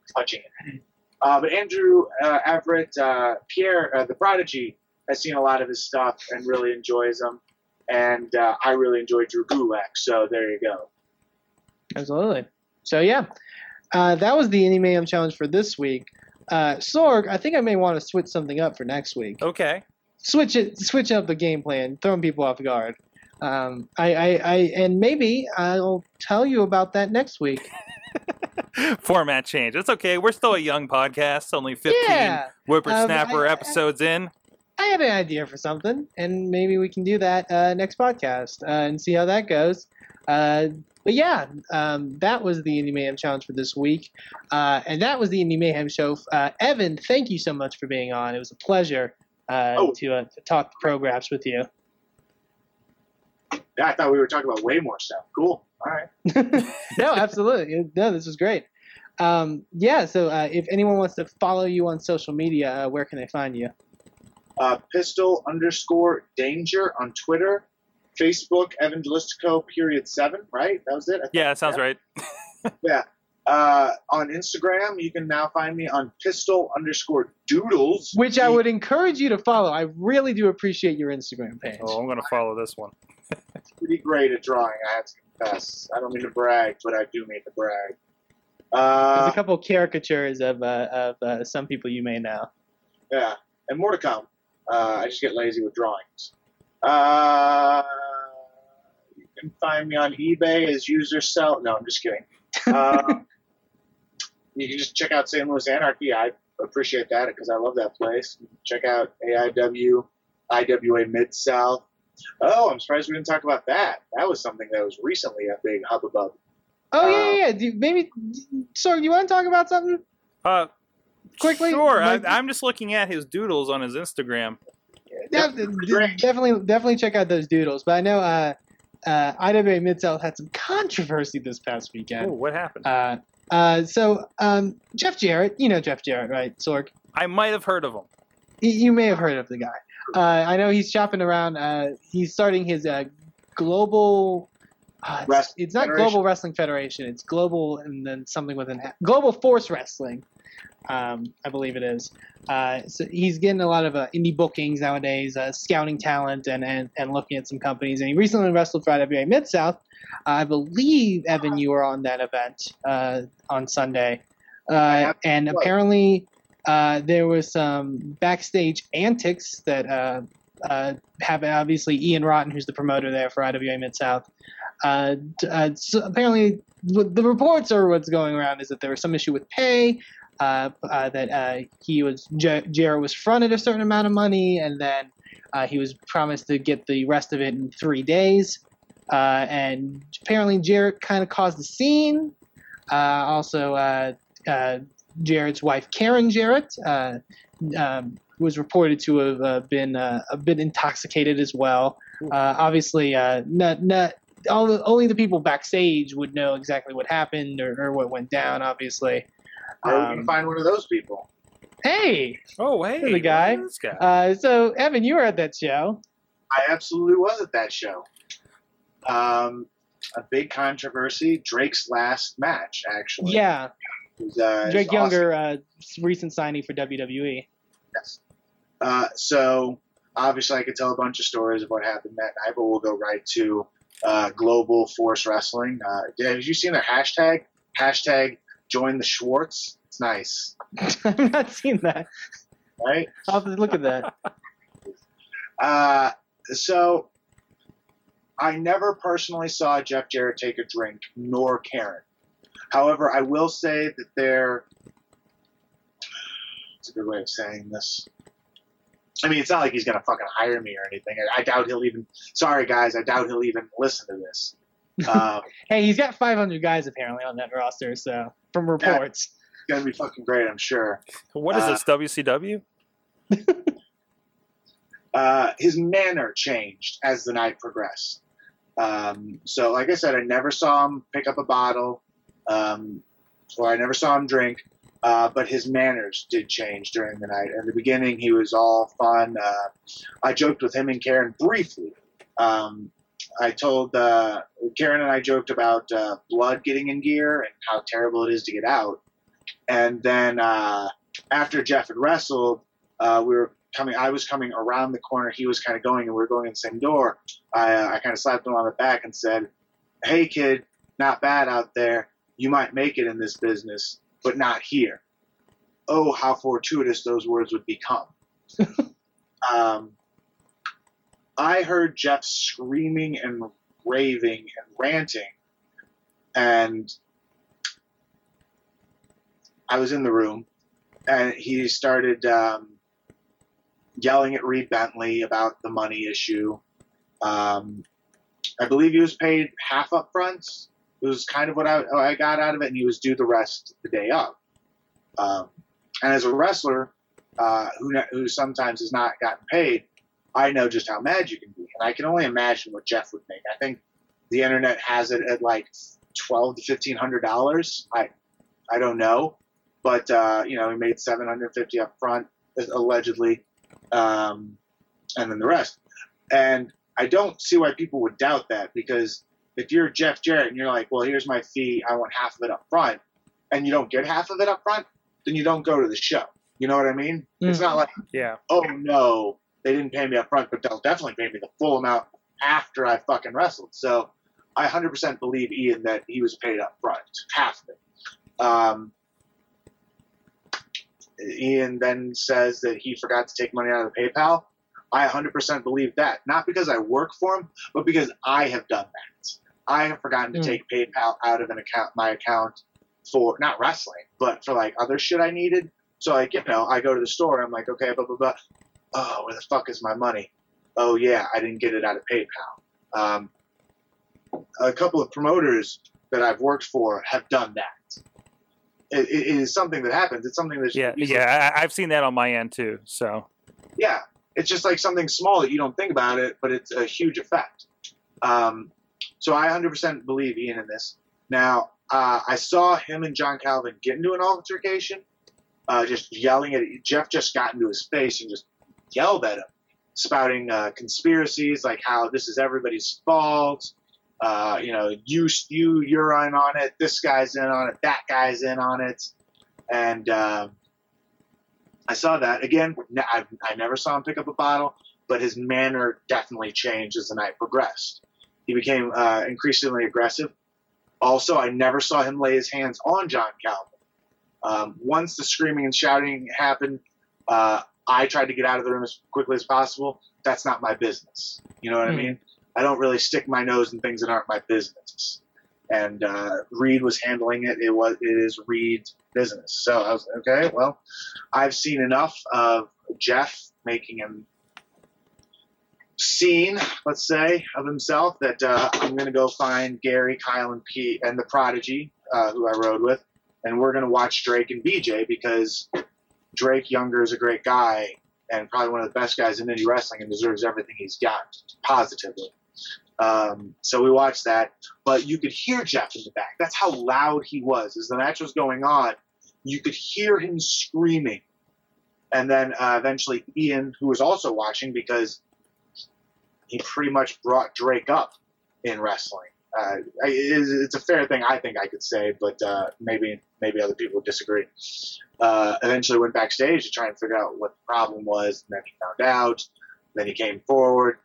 It's touching it. Uh, but Andrew uh, Everett, uh, Pierre, uh, the Prodigy, has seen a lot of his stuff and really enjoys them. And uh, I really enjoy Drew Gulak. So there you go. Absolutely. So yeah, uh, that was the Indie Mayhem challenge for this week. Uh, Sorg, I think I may want to switch something up for next week. Okay. Switch it, switch up the game plan, throwing people off guard. Um, I, I, I, and maybe I'll tell you about that next week. <laughs> <laughs> Format change. It's okay. We're still a young podcast, only 15 Yeah, whippersnapper Um, I- I- episodes in. I have an idea for something, and maybe we can do that uh, next podcast uh, and see how that goes. Uh, but yeah, um, that was the Indie Mayhem challenge for this week, uh, and that was the Indie Mayhem show. Uh, Evan, thank you so much for being on. It was a pleasure uh, Oh. to, uh, to talk the programs with you. Yeah, I thought we were talking about way more stuff. Cool. All right. <laughs> no, absolutely. No, this was great. Um, yeah, so uh, if anyone wants to follow you on social media, uh, where can they find you? uh, pistol underscore danger on Twitter, Facebook, Evan Gelistico period seven, right? That was it? I. Yeah, that sounds right. <laughs> Yeah. Uh, on Instagram, you can now find me on pistol underscore doodles. Which I would encourage you to follow. I really do appreciate your Instagram page. Oh, I'm going to follow this one. it's <laughs> pretty great at drawing, I have to confess. I don't mean to brag, but I do mean to brag. There's Uh, a couple caricatures of uh, of uh, some people you may know. yeah, and more to come. Uh, I just get lazy with drawings. Uh, you can find me on eBay as user sell. No, I'm just kidding. Uh, <laughs> you can just check out St. Louis Anarchy. I appreciate that because I love that place. Check out AIW, IWA Mid South. Oh, I'm surprised we didn't talk about that. That was something that was recently a big hubbub. Oh yeah, Uh, yeah. yeah. Do you, maybe, so you want to talk about something? Uh, Quickly, Sure. like- I, I'm just looking at his doodles on his Instagram. Yeah, Yep, definitely, definitely check out those doodles. But I know uh, uh, IWA Mid South had some controversy this past Oh, weekend. what happened? Uh, uh, so um, Jeff Jarrett, you know Jeff Jarrett, right, Sorg? I might have heard of him. You may have heard of the guy. Uh, I know he's shopping around. Uh, he's starting his uh, global Uh, it's, it's not Federation? Global Wrestling Federation. It's Global and then something with an. Global Force Wrestling. Um, I believe it is. Uh, so he's getting a lot of uh, indie bookings nowadays, uh, scouting talent and, and, and looking at some companies. And he recently wrestled for IWA Mid South. I believe Evan, you were on that event uh, on Sunday, uh, and apparently uh, there was some backstage antics that uh, uh, happened. Obviously, Ian Rotten, who's the promoter there for IWA Mid South, uh, uh, so apparently the reports are what's going around is that there was some issue with pay. Uh, uh, that he was J- Jarrett was fronted a certain amount of money, and then he was promised to get the rest of it in three days. And apparently, Jarrett kind of caused the scene. Also, Jarrett's wife, Karen Jarrett, uh, um, was reported to have uh, been uh, a bit intoxicated as well. Uh, obviously, uh, not, not all the, only the people backstage would know exactly what happened or, or what went down. Obviously, Where are we Um, gonna find one of those people? hey, Oh, hey, the guy. This guy. uh, so Evan, you were at that show. I absolutely was at that show. Um, a big controversy. Drake's last match, actually. Yeah, was, uh, Drake awesome. Younger, uh, recent signing for. WWE. Yes. Uh, so obviously, I could tell a bunch of stories of what happened that night, but we'll go right to uh, Global Force Wrestling. Uh, have you seen their hashtag? Hashtag Join the Schwartz. It's nice, <laughs> I've not seen that. right? I'll have to look at that. <laughs> Uh, so I never personally saw Jeff Jarrett take a drink, nor Karen. However, I will say that they're. It's a good way of saying this. I mean, it's not like he's gonna fucking hire me or anything. I, I doubt he'll even. Sorry, guys, I doubt he'll even listen to this. <laughs> Um, Hey, he's got 500 guys apparently on that roster, so from reports. it's gonna be fucking great, I'm sure. What is uh, this, WCW? <laughs> uh, his manner changed as the night progressed. Um, so, like I said, I never saw him pick up a bottle, um, or I never saw him drink. Uh, but his manners did change during the night. In the beginning, he was all fun. Uh, I joked with him and Karen briefly. Um, I told uh, Karen and I joked about uh, blood getting in gear and how terrible it is to get out. And then uh, after Jeff had wrestled, uh, we were coming. I was coming around the corner. He was kind of going, and we were going in the same door. I, I kind of slapped him on the back and said, "Hey, kid, not bad out there. You might make it in this business, but not here." Oh, how fortuitous those words would become. <laughs> um, I heard Jeff screaming and raving and ranting, and I was in the room, and he started um, yelling at Reed Bentley about the money issue. Um, I believe he was paid half up front. It was kind of what I, I got out of it, and he was due the rest the day of. Um, and as a wrestler uh, who, who sometimes has not gotten paid, I know just how mad you can be. And I can only imagine what Jeff would make. I think the internet has it at like twelve to fifteen hundred dollars. I I don't know, but uh, you know he made seven hundred fifty up front allegedly, um, and then the rest. And I don't see why people would doubt that because if you're Jeff Jarrett and you're like, well, here's my fee, I want half of it up front, and you don't get half of it up front, then you don't go to the show. You know what I mean? It's not like Yeah. oh no, they didn't pay me up front, but they'll definitely pay me the full amount after I fucking wrestled. So I 100% believe Ian that he was paid up front, half of it. Um, Ian then says that he forgot to take money out of the PayPal. I 100% believe that. Not because I work for him, but because I have done that. I have forgotten to Mm. take PayPal out of an account, my account for not wrestling, but for like other shit I needed. So like, you know, I go to the store I'm like, okay, blah blah blah. Oh, where the fuck is my money? Oh yeah, I didn't get it out of PayPal. Um, a couple of promoters that I've worked for have done that. It, it is something that happens. It's something that's Yeah. Yeah. I, I've seen that on my end too. So. yeah. It's just like something small that you don't think about it, but it's a huge effect. Um, so I 100% believe Ian in this. Now, uh, I saw him and John Calvin get into an altercation, uh, just yelling at Jeff. Just got into his face and just yelled at him, spouting uh, conspiracies like how this is everybody's fault. Uh, you know, you you you're in on it. This guy's in on it. That guy's in on it. And uh, I saw that again. I never saw him pick up a bottle, but his manner definitely changed as the night progressed. He became uh, increasingly aggressive. Also, I never saw him lay his hands on John Calvin. Um, once the screaming and shouting happened, uh, I tried to get out of the room as quickly as possible. That's not my business. You know what I Hmm. mean? I don't really stick my nose in things that aren't my business. And uh, Reed was handling it. It was it is Reed's business. So I was okay. Well, I've seen enough of Jeff making him scene, let's say, of himself that uh, I'm going to go find Gary, Kyle, and Pete and the Prodigy, uh, who I rode with, and we're going to watch Drake and BJ because Drake Younger is a great guy and probably one of the best guys in indie wrestling and deserves everything he's got positively. Um, so we watched that, but you could hear Jeff in the back. That's how loud he was. As the match was going on, you could hear him screaming. And then uh, eventually Ian, who was also watching because he pretty much brought Drake up in wrestling. Uh, it is- it's a fair thing, I think I could say, but uh, maybe maybe other people would disagree. Uh, eventually went backstage to try and figure out what the problem was, and then he found out. Then he came forward,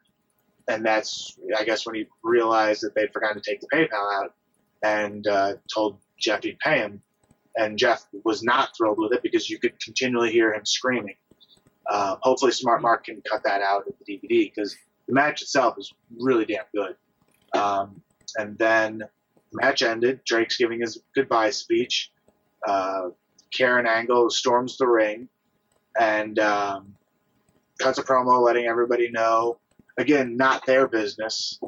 and that's I guess when he realized that they'd forgotten to take the PayPal out, and uh, told Jeff he'd pay him, and Jeff was not thrilled with it because you could continually hear him screaming. Uh, hopefully, Smart Mark can cut that out of the DVD because the match itself is really damn good. Um, and then the match ended. Drake's giving his goodbye speech. Uh, Karen Angle storms the ring and um, cuts a promo letting everybody know, again, not their business,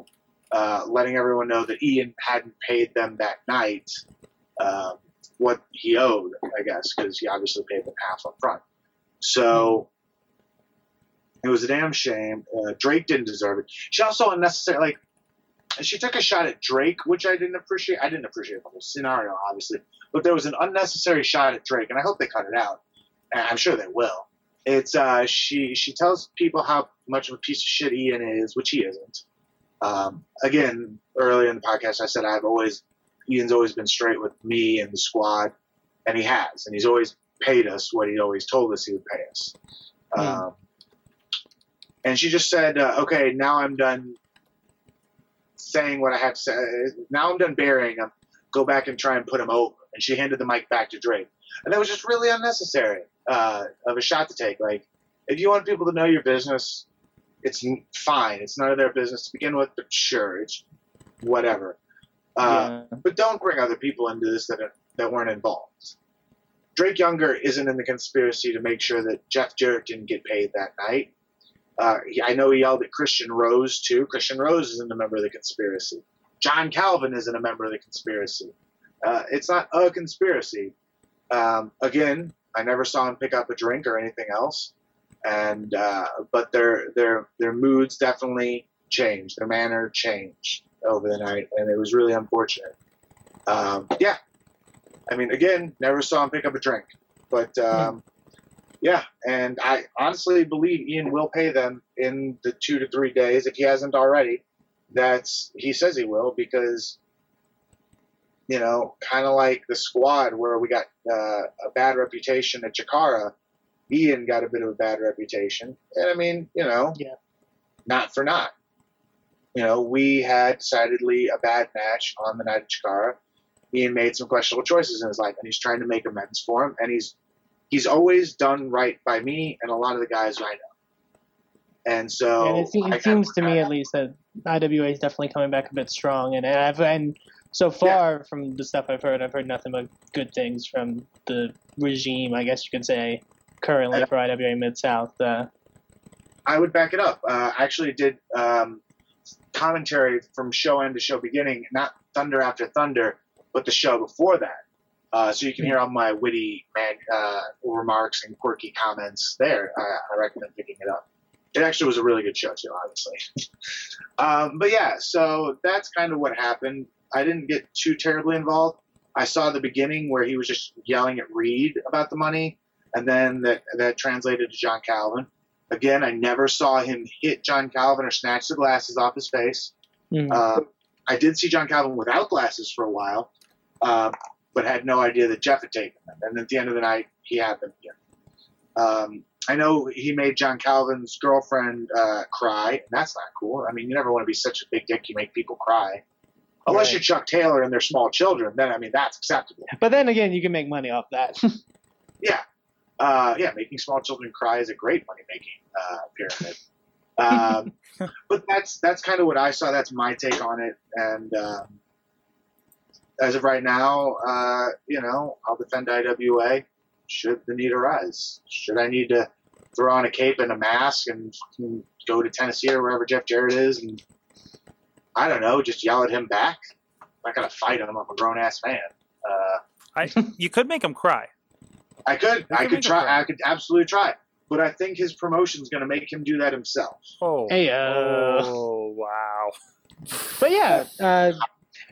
uh, letting everyone know that Ian hadn't paid them that night um, what he owed, I guess, because he obviously paid them half up front. So it was a damn shame. Uh, Drake didn't deserve it. She also unnecessarily, like, she took a shot at Drake, which I didn't appreciate. I didn't appreciate the whole scenario, obviously, but there was an unnecessary shot at Drake, and I hope they cut it out. I'm sure they will. It's uh, she she tells people how much of a piece of shit Ian is, which he isn't. Um, again, earlier in the podcast, I said I've always Ian's always been straight with me and the squad, and he has, and he's always paid us what he always told us he would pay us. Hmm. Um, and she just said, uh, "Okay, now I'm done saying what I have to say. Now I'm done burying him. Go back and try and put him over." And she handed the mic back to Drake, and that was just really unnecessary uh, of a shot to take. Like, if you want people to know your business, it's fine. It's none of their business to begin with, but sure, it's whatever. Uh, yeah. but don't bring other people into this that are, that weren't involved. Drake Younger isn't in the conspiracy to make sure that Jeff Jarrett didn't get paid that night. Uh, he- I know he yelled at Christian Rose too. Christian Rose isn't a member of the conspiracy. John Calvin isn't a member of the conspiracy. Uh, it's not a conspiracy. Um, again, I never saw him pick up a drink or anything else, and uh, but their their their moods definitely changed. Their manner changed over the night, and it was really unfortunate. Um, yeah, I mean, again, never saw him pick up a drink, but um, yeah, and I honestly believe Ian will pay them in the two to three days if he hasn't already. That's he says he will because you know, kind of like the squad where we got uh, a bad reputation at Chikara. Ian got a bit of a bad reputation, and I mean, you know, Yeah. not for not. You know, we had decidedly a bad match on the night of Chikara. Ian made some questionable choices in his life, and he's trying to make amends for him. And he's he's always done right by me and a lot of the guys I know. And so and it, se- I it seems to me, at least, that IWA is definitely coming back a bit strong. And I've and so far from the stuff I've heard, I've heard nothing but good things from the regime, I guess you could say, currently Yeah. for IWA Mid South. Uh, I would back it up. Uh, I actually did um, commentary from show end to show beginning, not Thunder After Thunder, but the show before that. Uh, so you can hear all my witty man, uh, remarks and quirky comments there. I, I recommend picking it up. It actually was a really good show too, obviously. <laughs> um, but yeah, so that's kind of what happened. I didn't get too terribly involved. I saw the beginning where he was just yelling at Reed about the money, and then that that translated to John Calvin. Again, I never saw him hit John Calvin or snatch the glasses off his face. mm, Uh, I did see John Calvin without glasses for a while, uh, but had no idea that Jeff had taken them. And at the end of the night, he had them again. Um, I know he made John Calvin's girlfriend uh, cry, and that's not cool. I mean, you never want to be such a big dick you make people cry. Unless Right. you're Chuck Taylor and they're small children, then I mean that's acceptable. But then again, you can make money off that. <laughs> Yeah, uh, yeah, making small children cry is a great money making uh, pyramid. Um, <laughs> but that's that's kind of what I saw. That's my take on it. And um, as of right now, uh, you know, I'll defend IWA. Should the need arise? Should I need to throw on a cape and a mask and go to Tennessee or wherever Jeff Jarrett is and I don't know, just yell at him back? I'm not gonna fight him. I'm a grown ass man. Uh, I you could make him cry. I could, I could try, try. I could absolutely try. But I think his promotion's going to make him do that himself. Oh, hey, uh, oh wow. but yeah, uh,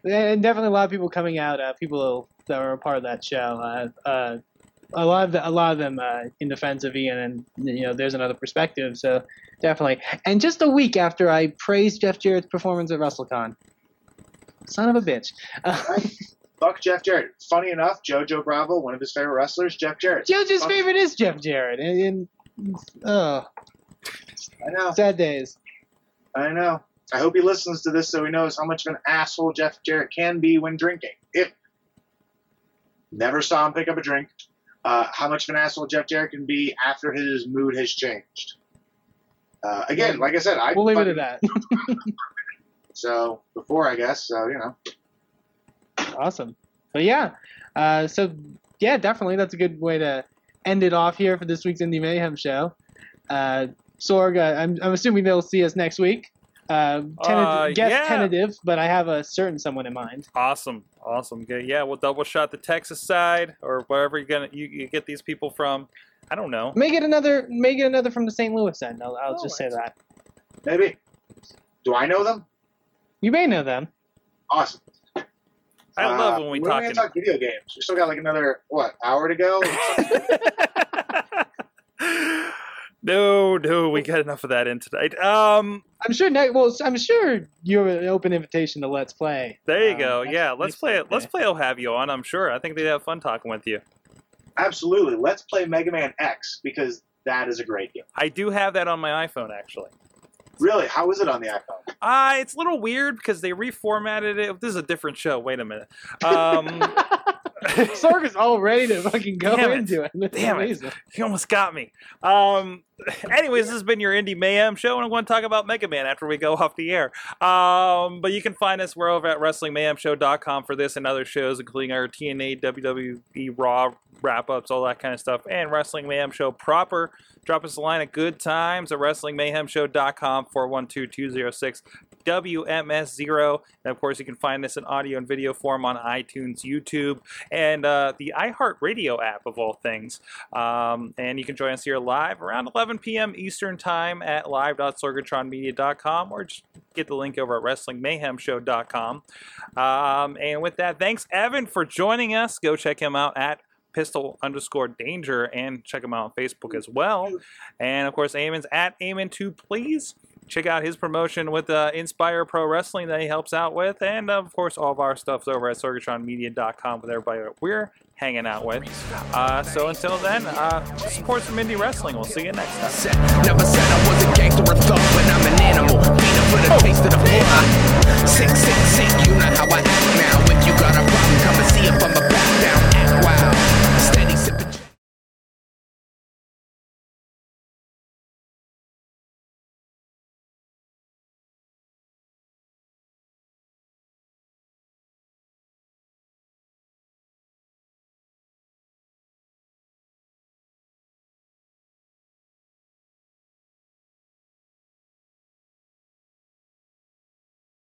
and definitely a lot of people coming out. Uh, people that were a part of that show. A lot of the, a lot of them uh, in defense of Ian, and you know, there's another perspective. So definitely. And just a week after I praised Jeff Jarrett's performance at WrestleCon, son of a bitch. <laughs> Fuck Jeff Jarrett. Funny enough, JoJo Bravo, one of his favorite wrestlers, Jeff Jarrett. JoJo's Fuck- favorite is Jeff Jarrett, and, and oh, I know, sad days. I know. I hope he listens to this so he knows how much of an asshole Jeff Jarrett can be when drinking. If never saw him pick up a drink, uh, how much of an asshole Jeff Jarrett can be after his mood has changed. Uh, again, like I said, I We'll leave it at that. <laughs> So before, I guess. So you know, Awesome. But yeah, uh, so yeah, definitely that's a good way to end it off here for this week's Indie Mayhem show. Uh, Sorg, uh, I'm, I'm assuming they'll see us next week. Uh, tenta- Uh, guess yeah. tentative, but I have a certain someone in mind. Awesome, awesome. Good. Yeah, we'll double shot the Texas side or wherever you're gonna you, you get these people from. I don't know. Make it another, make it another from the St. Louis end. I'll, I'll Oh, just say that. maybe. Do I know them? You may know them. Awesome. I Uh, love when we when are talk. gonna talk video games. We still got like another what hour to go. <laughs> <laughs> no, no, we got enough of that in tonight. Um, I'm sure. Ne- well, I'm sure you're an open invitation to Let's Play. there you Um, go. Yeah, let's play it. Let's play. I'll have you on. I'm sure. I think they'd have fun talking with you. Absolutely. Let's play Mega Man X because that is a great game. I do have that on my iPhone actually. Really? How is it on the iPhone? Uh, it's a little weird because they reformatted it. This is a different show. Wait a minute. Um, <laughs> <laughs> Sorg is all ready to fucking go Damn into it. It's Damn it. amazing. you almost got me. Um, anyways, this has been your Indie Mayhem show, and I'm going to talk about Mega Man after we go off the air. Um, but you can find us. We're over at WrestlingMayhemShow.com for this and other shows, including our TNA, WWE, Raw wrap ups, all that kind of stuff, and Wrestling Mayhem Show proper. Drop us a line at good times at WrestlingMayhemShow.com 412 206 WMS0. And of course, you can find this in audio and video form on iTunes, YouTube, and uh, the iHeartRadio app, of all things. Um, and you can join us here live around 11 p.m. Eastern Time at live.sorgatronmedia.com or just get the link over at WrestlingMayhemShow.com. Um, and with that, thanks, Evan, for joining us. Go check him out at pistol underscore danger and check him out on Facebook as well. And of course, Eamon's at Eamon2 Please. Check out his promotion with uh, Inspire Pro Wrestling that he helps out with. And of course, all of our stuff's over at sorgatronmedia.com with everybody that we're hanging out with. Uh, so until then, uh, support some indie wrestling. We'll see you next time. Never said I was a gangster or thug, but I'm an animal. For the taste of the. Sick, sick, sick, you know how I act now. If you got a problem, come and see back down.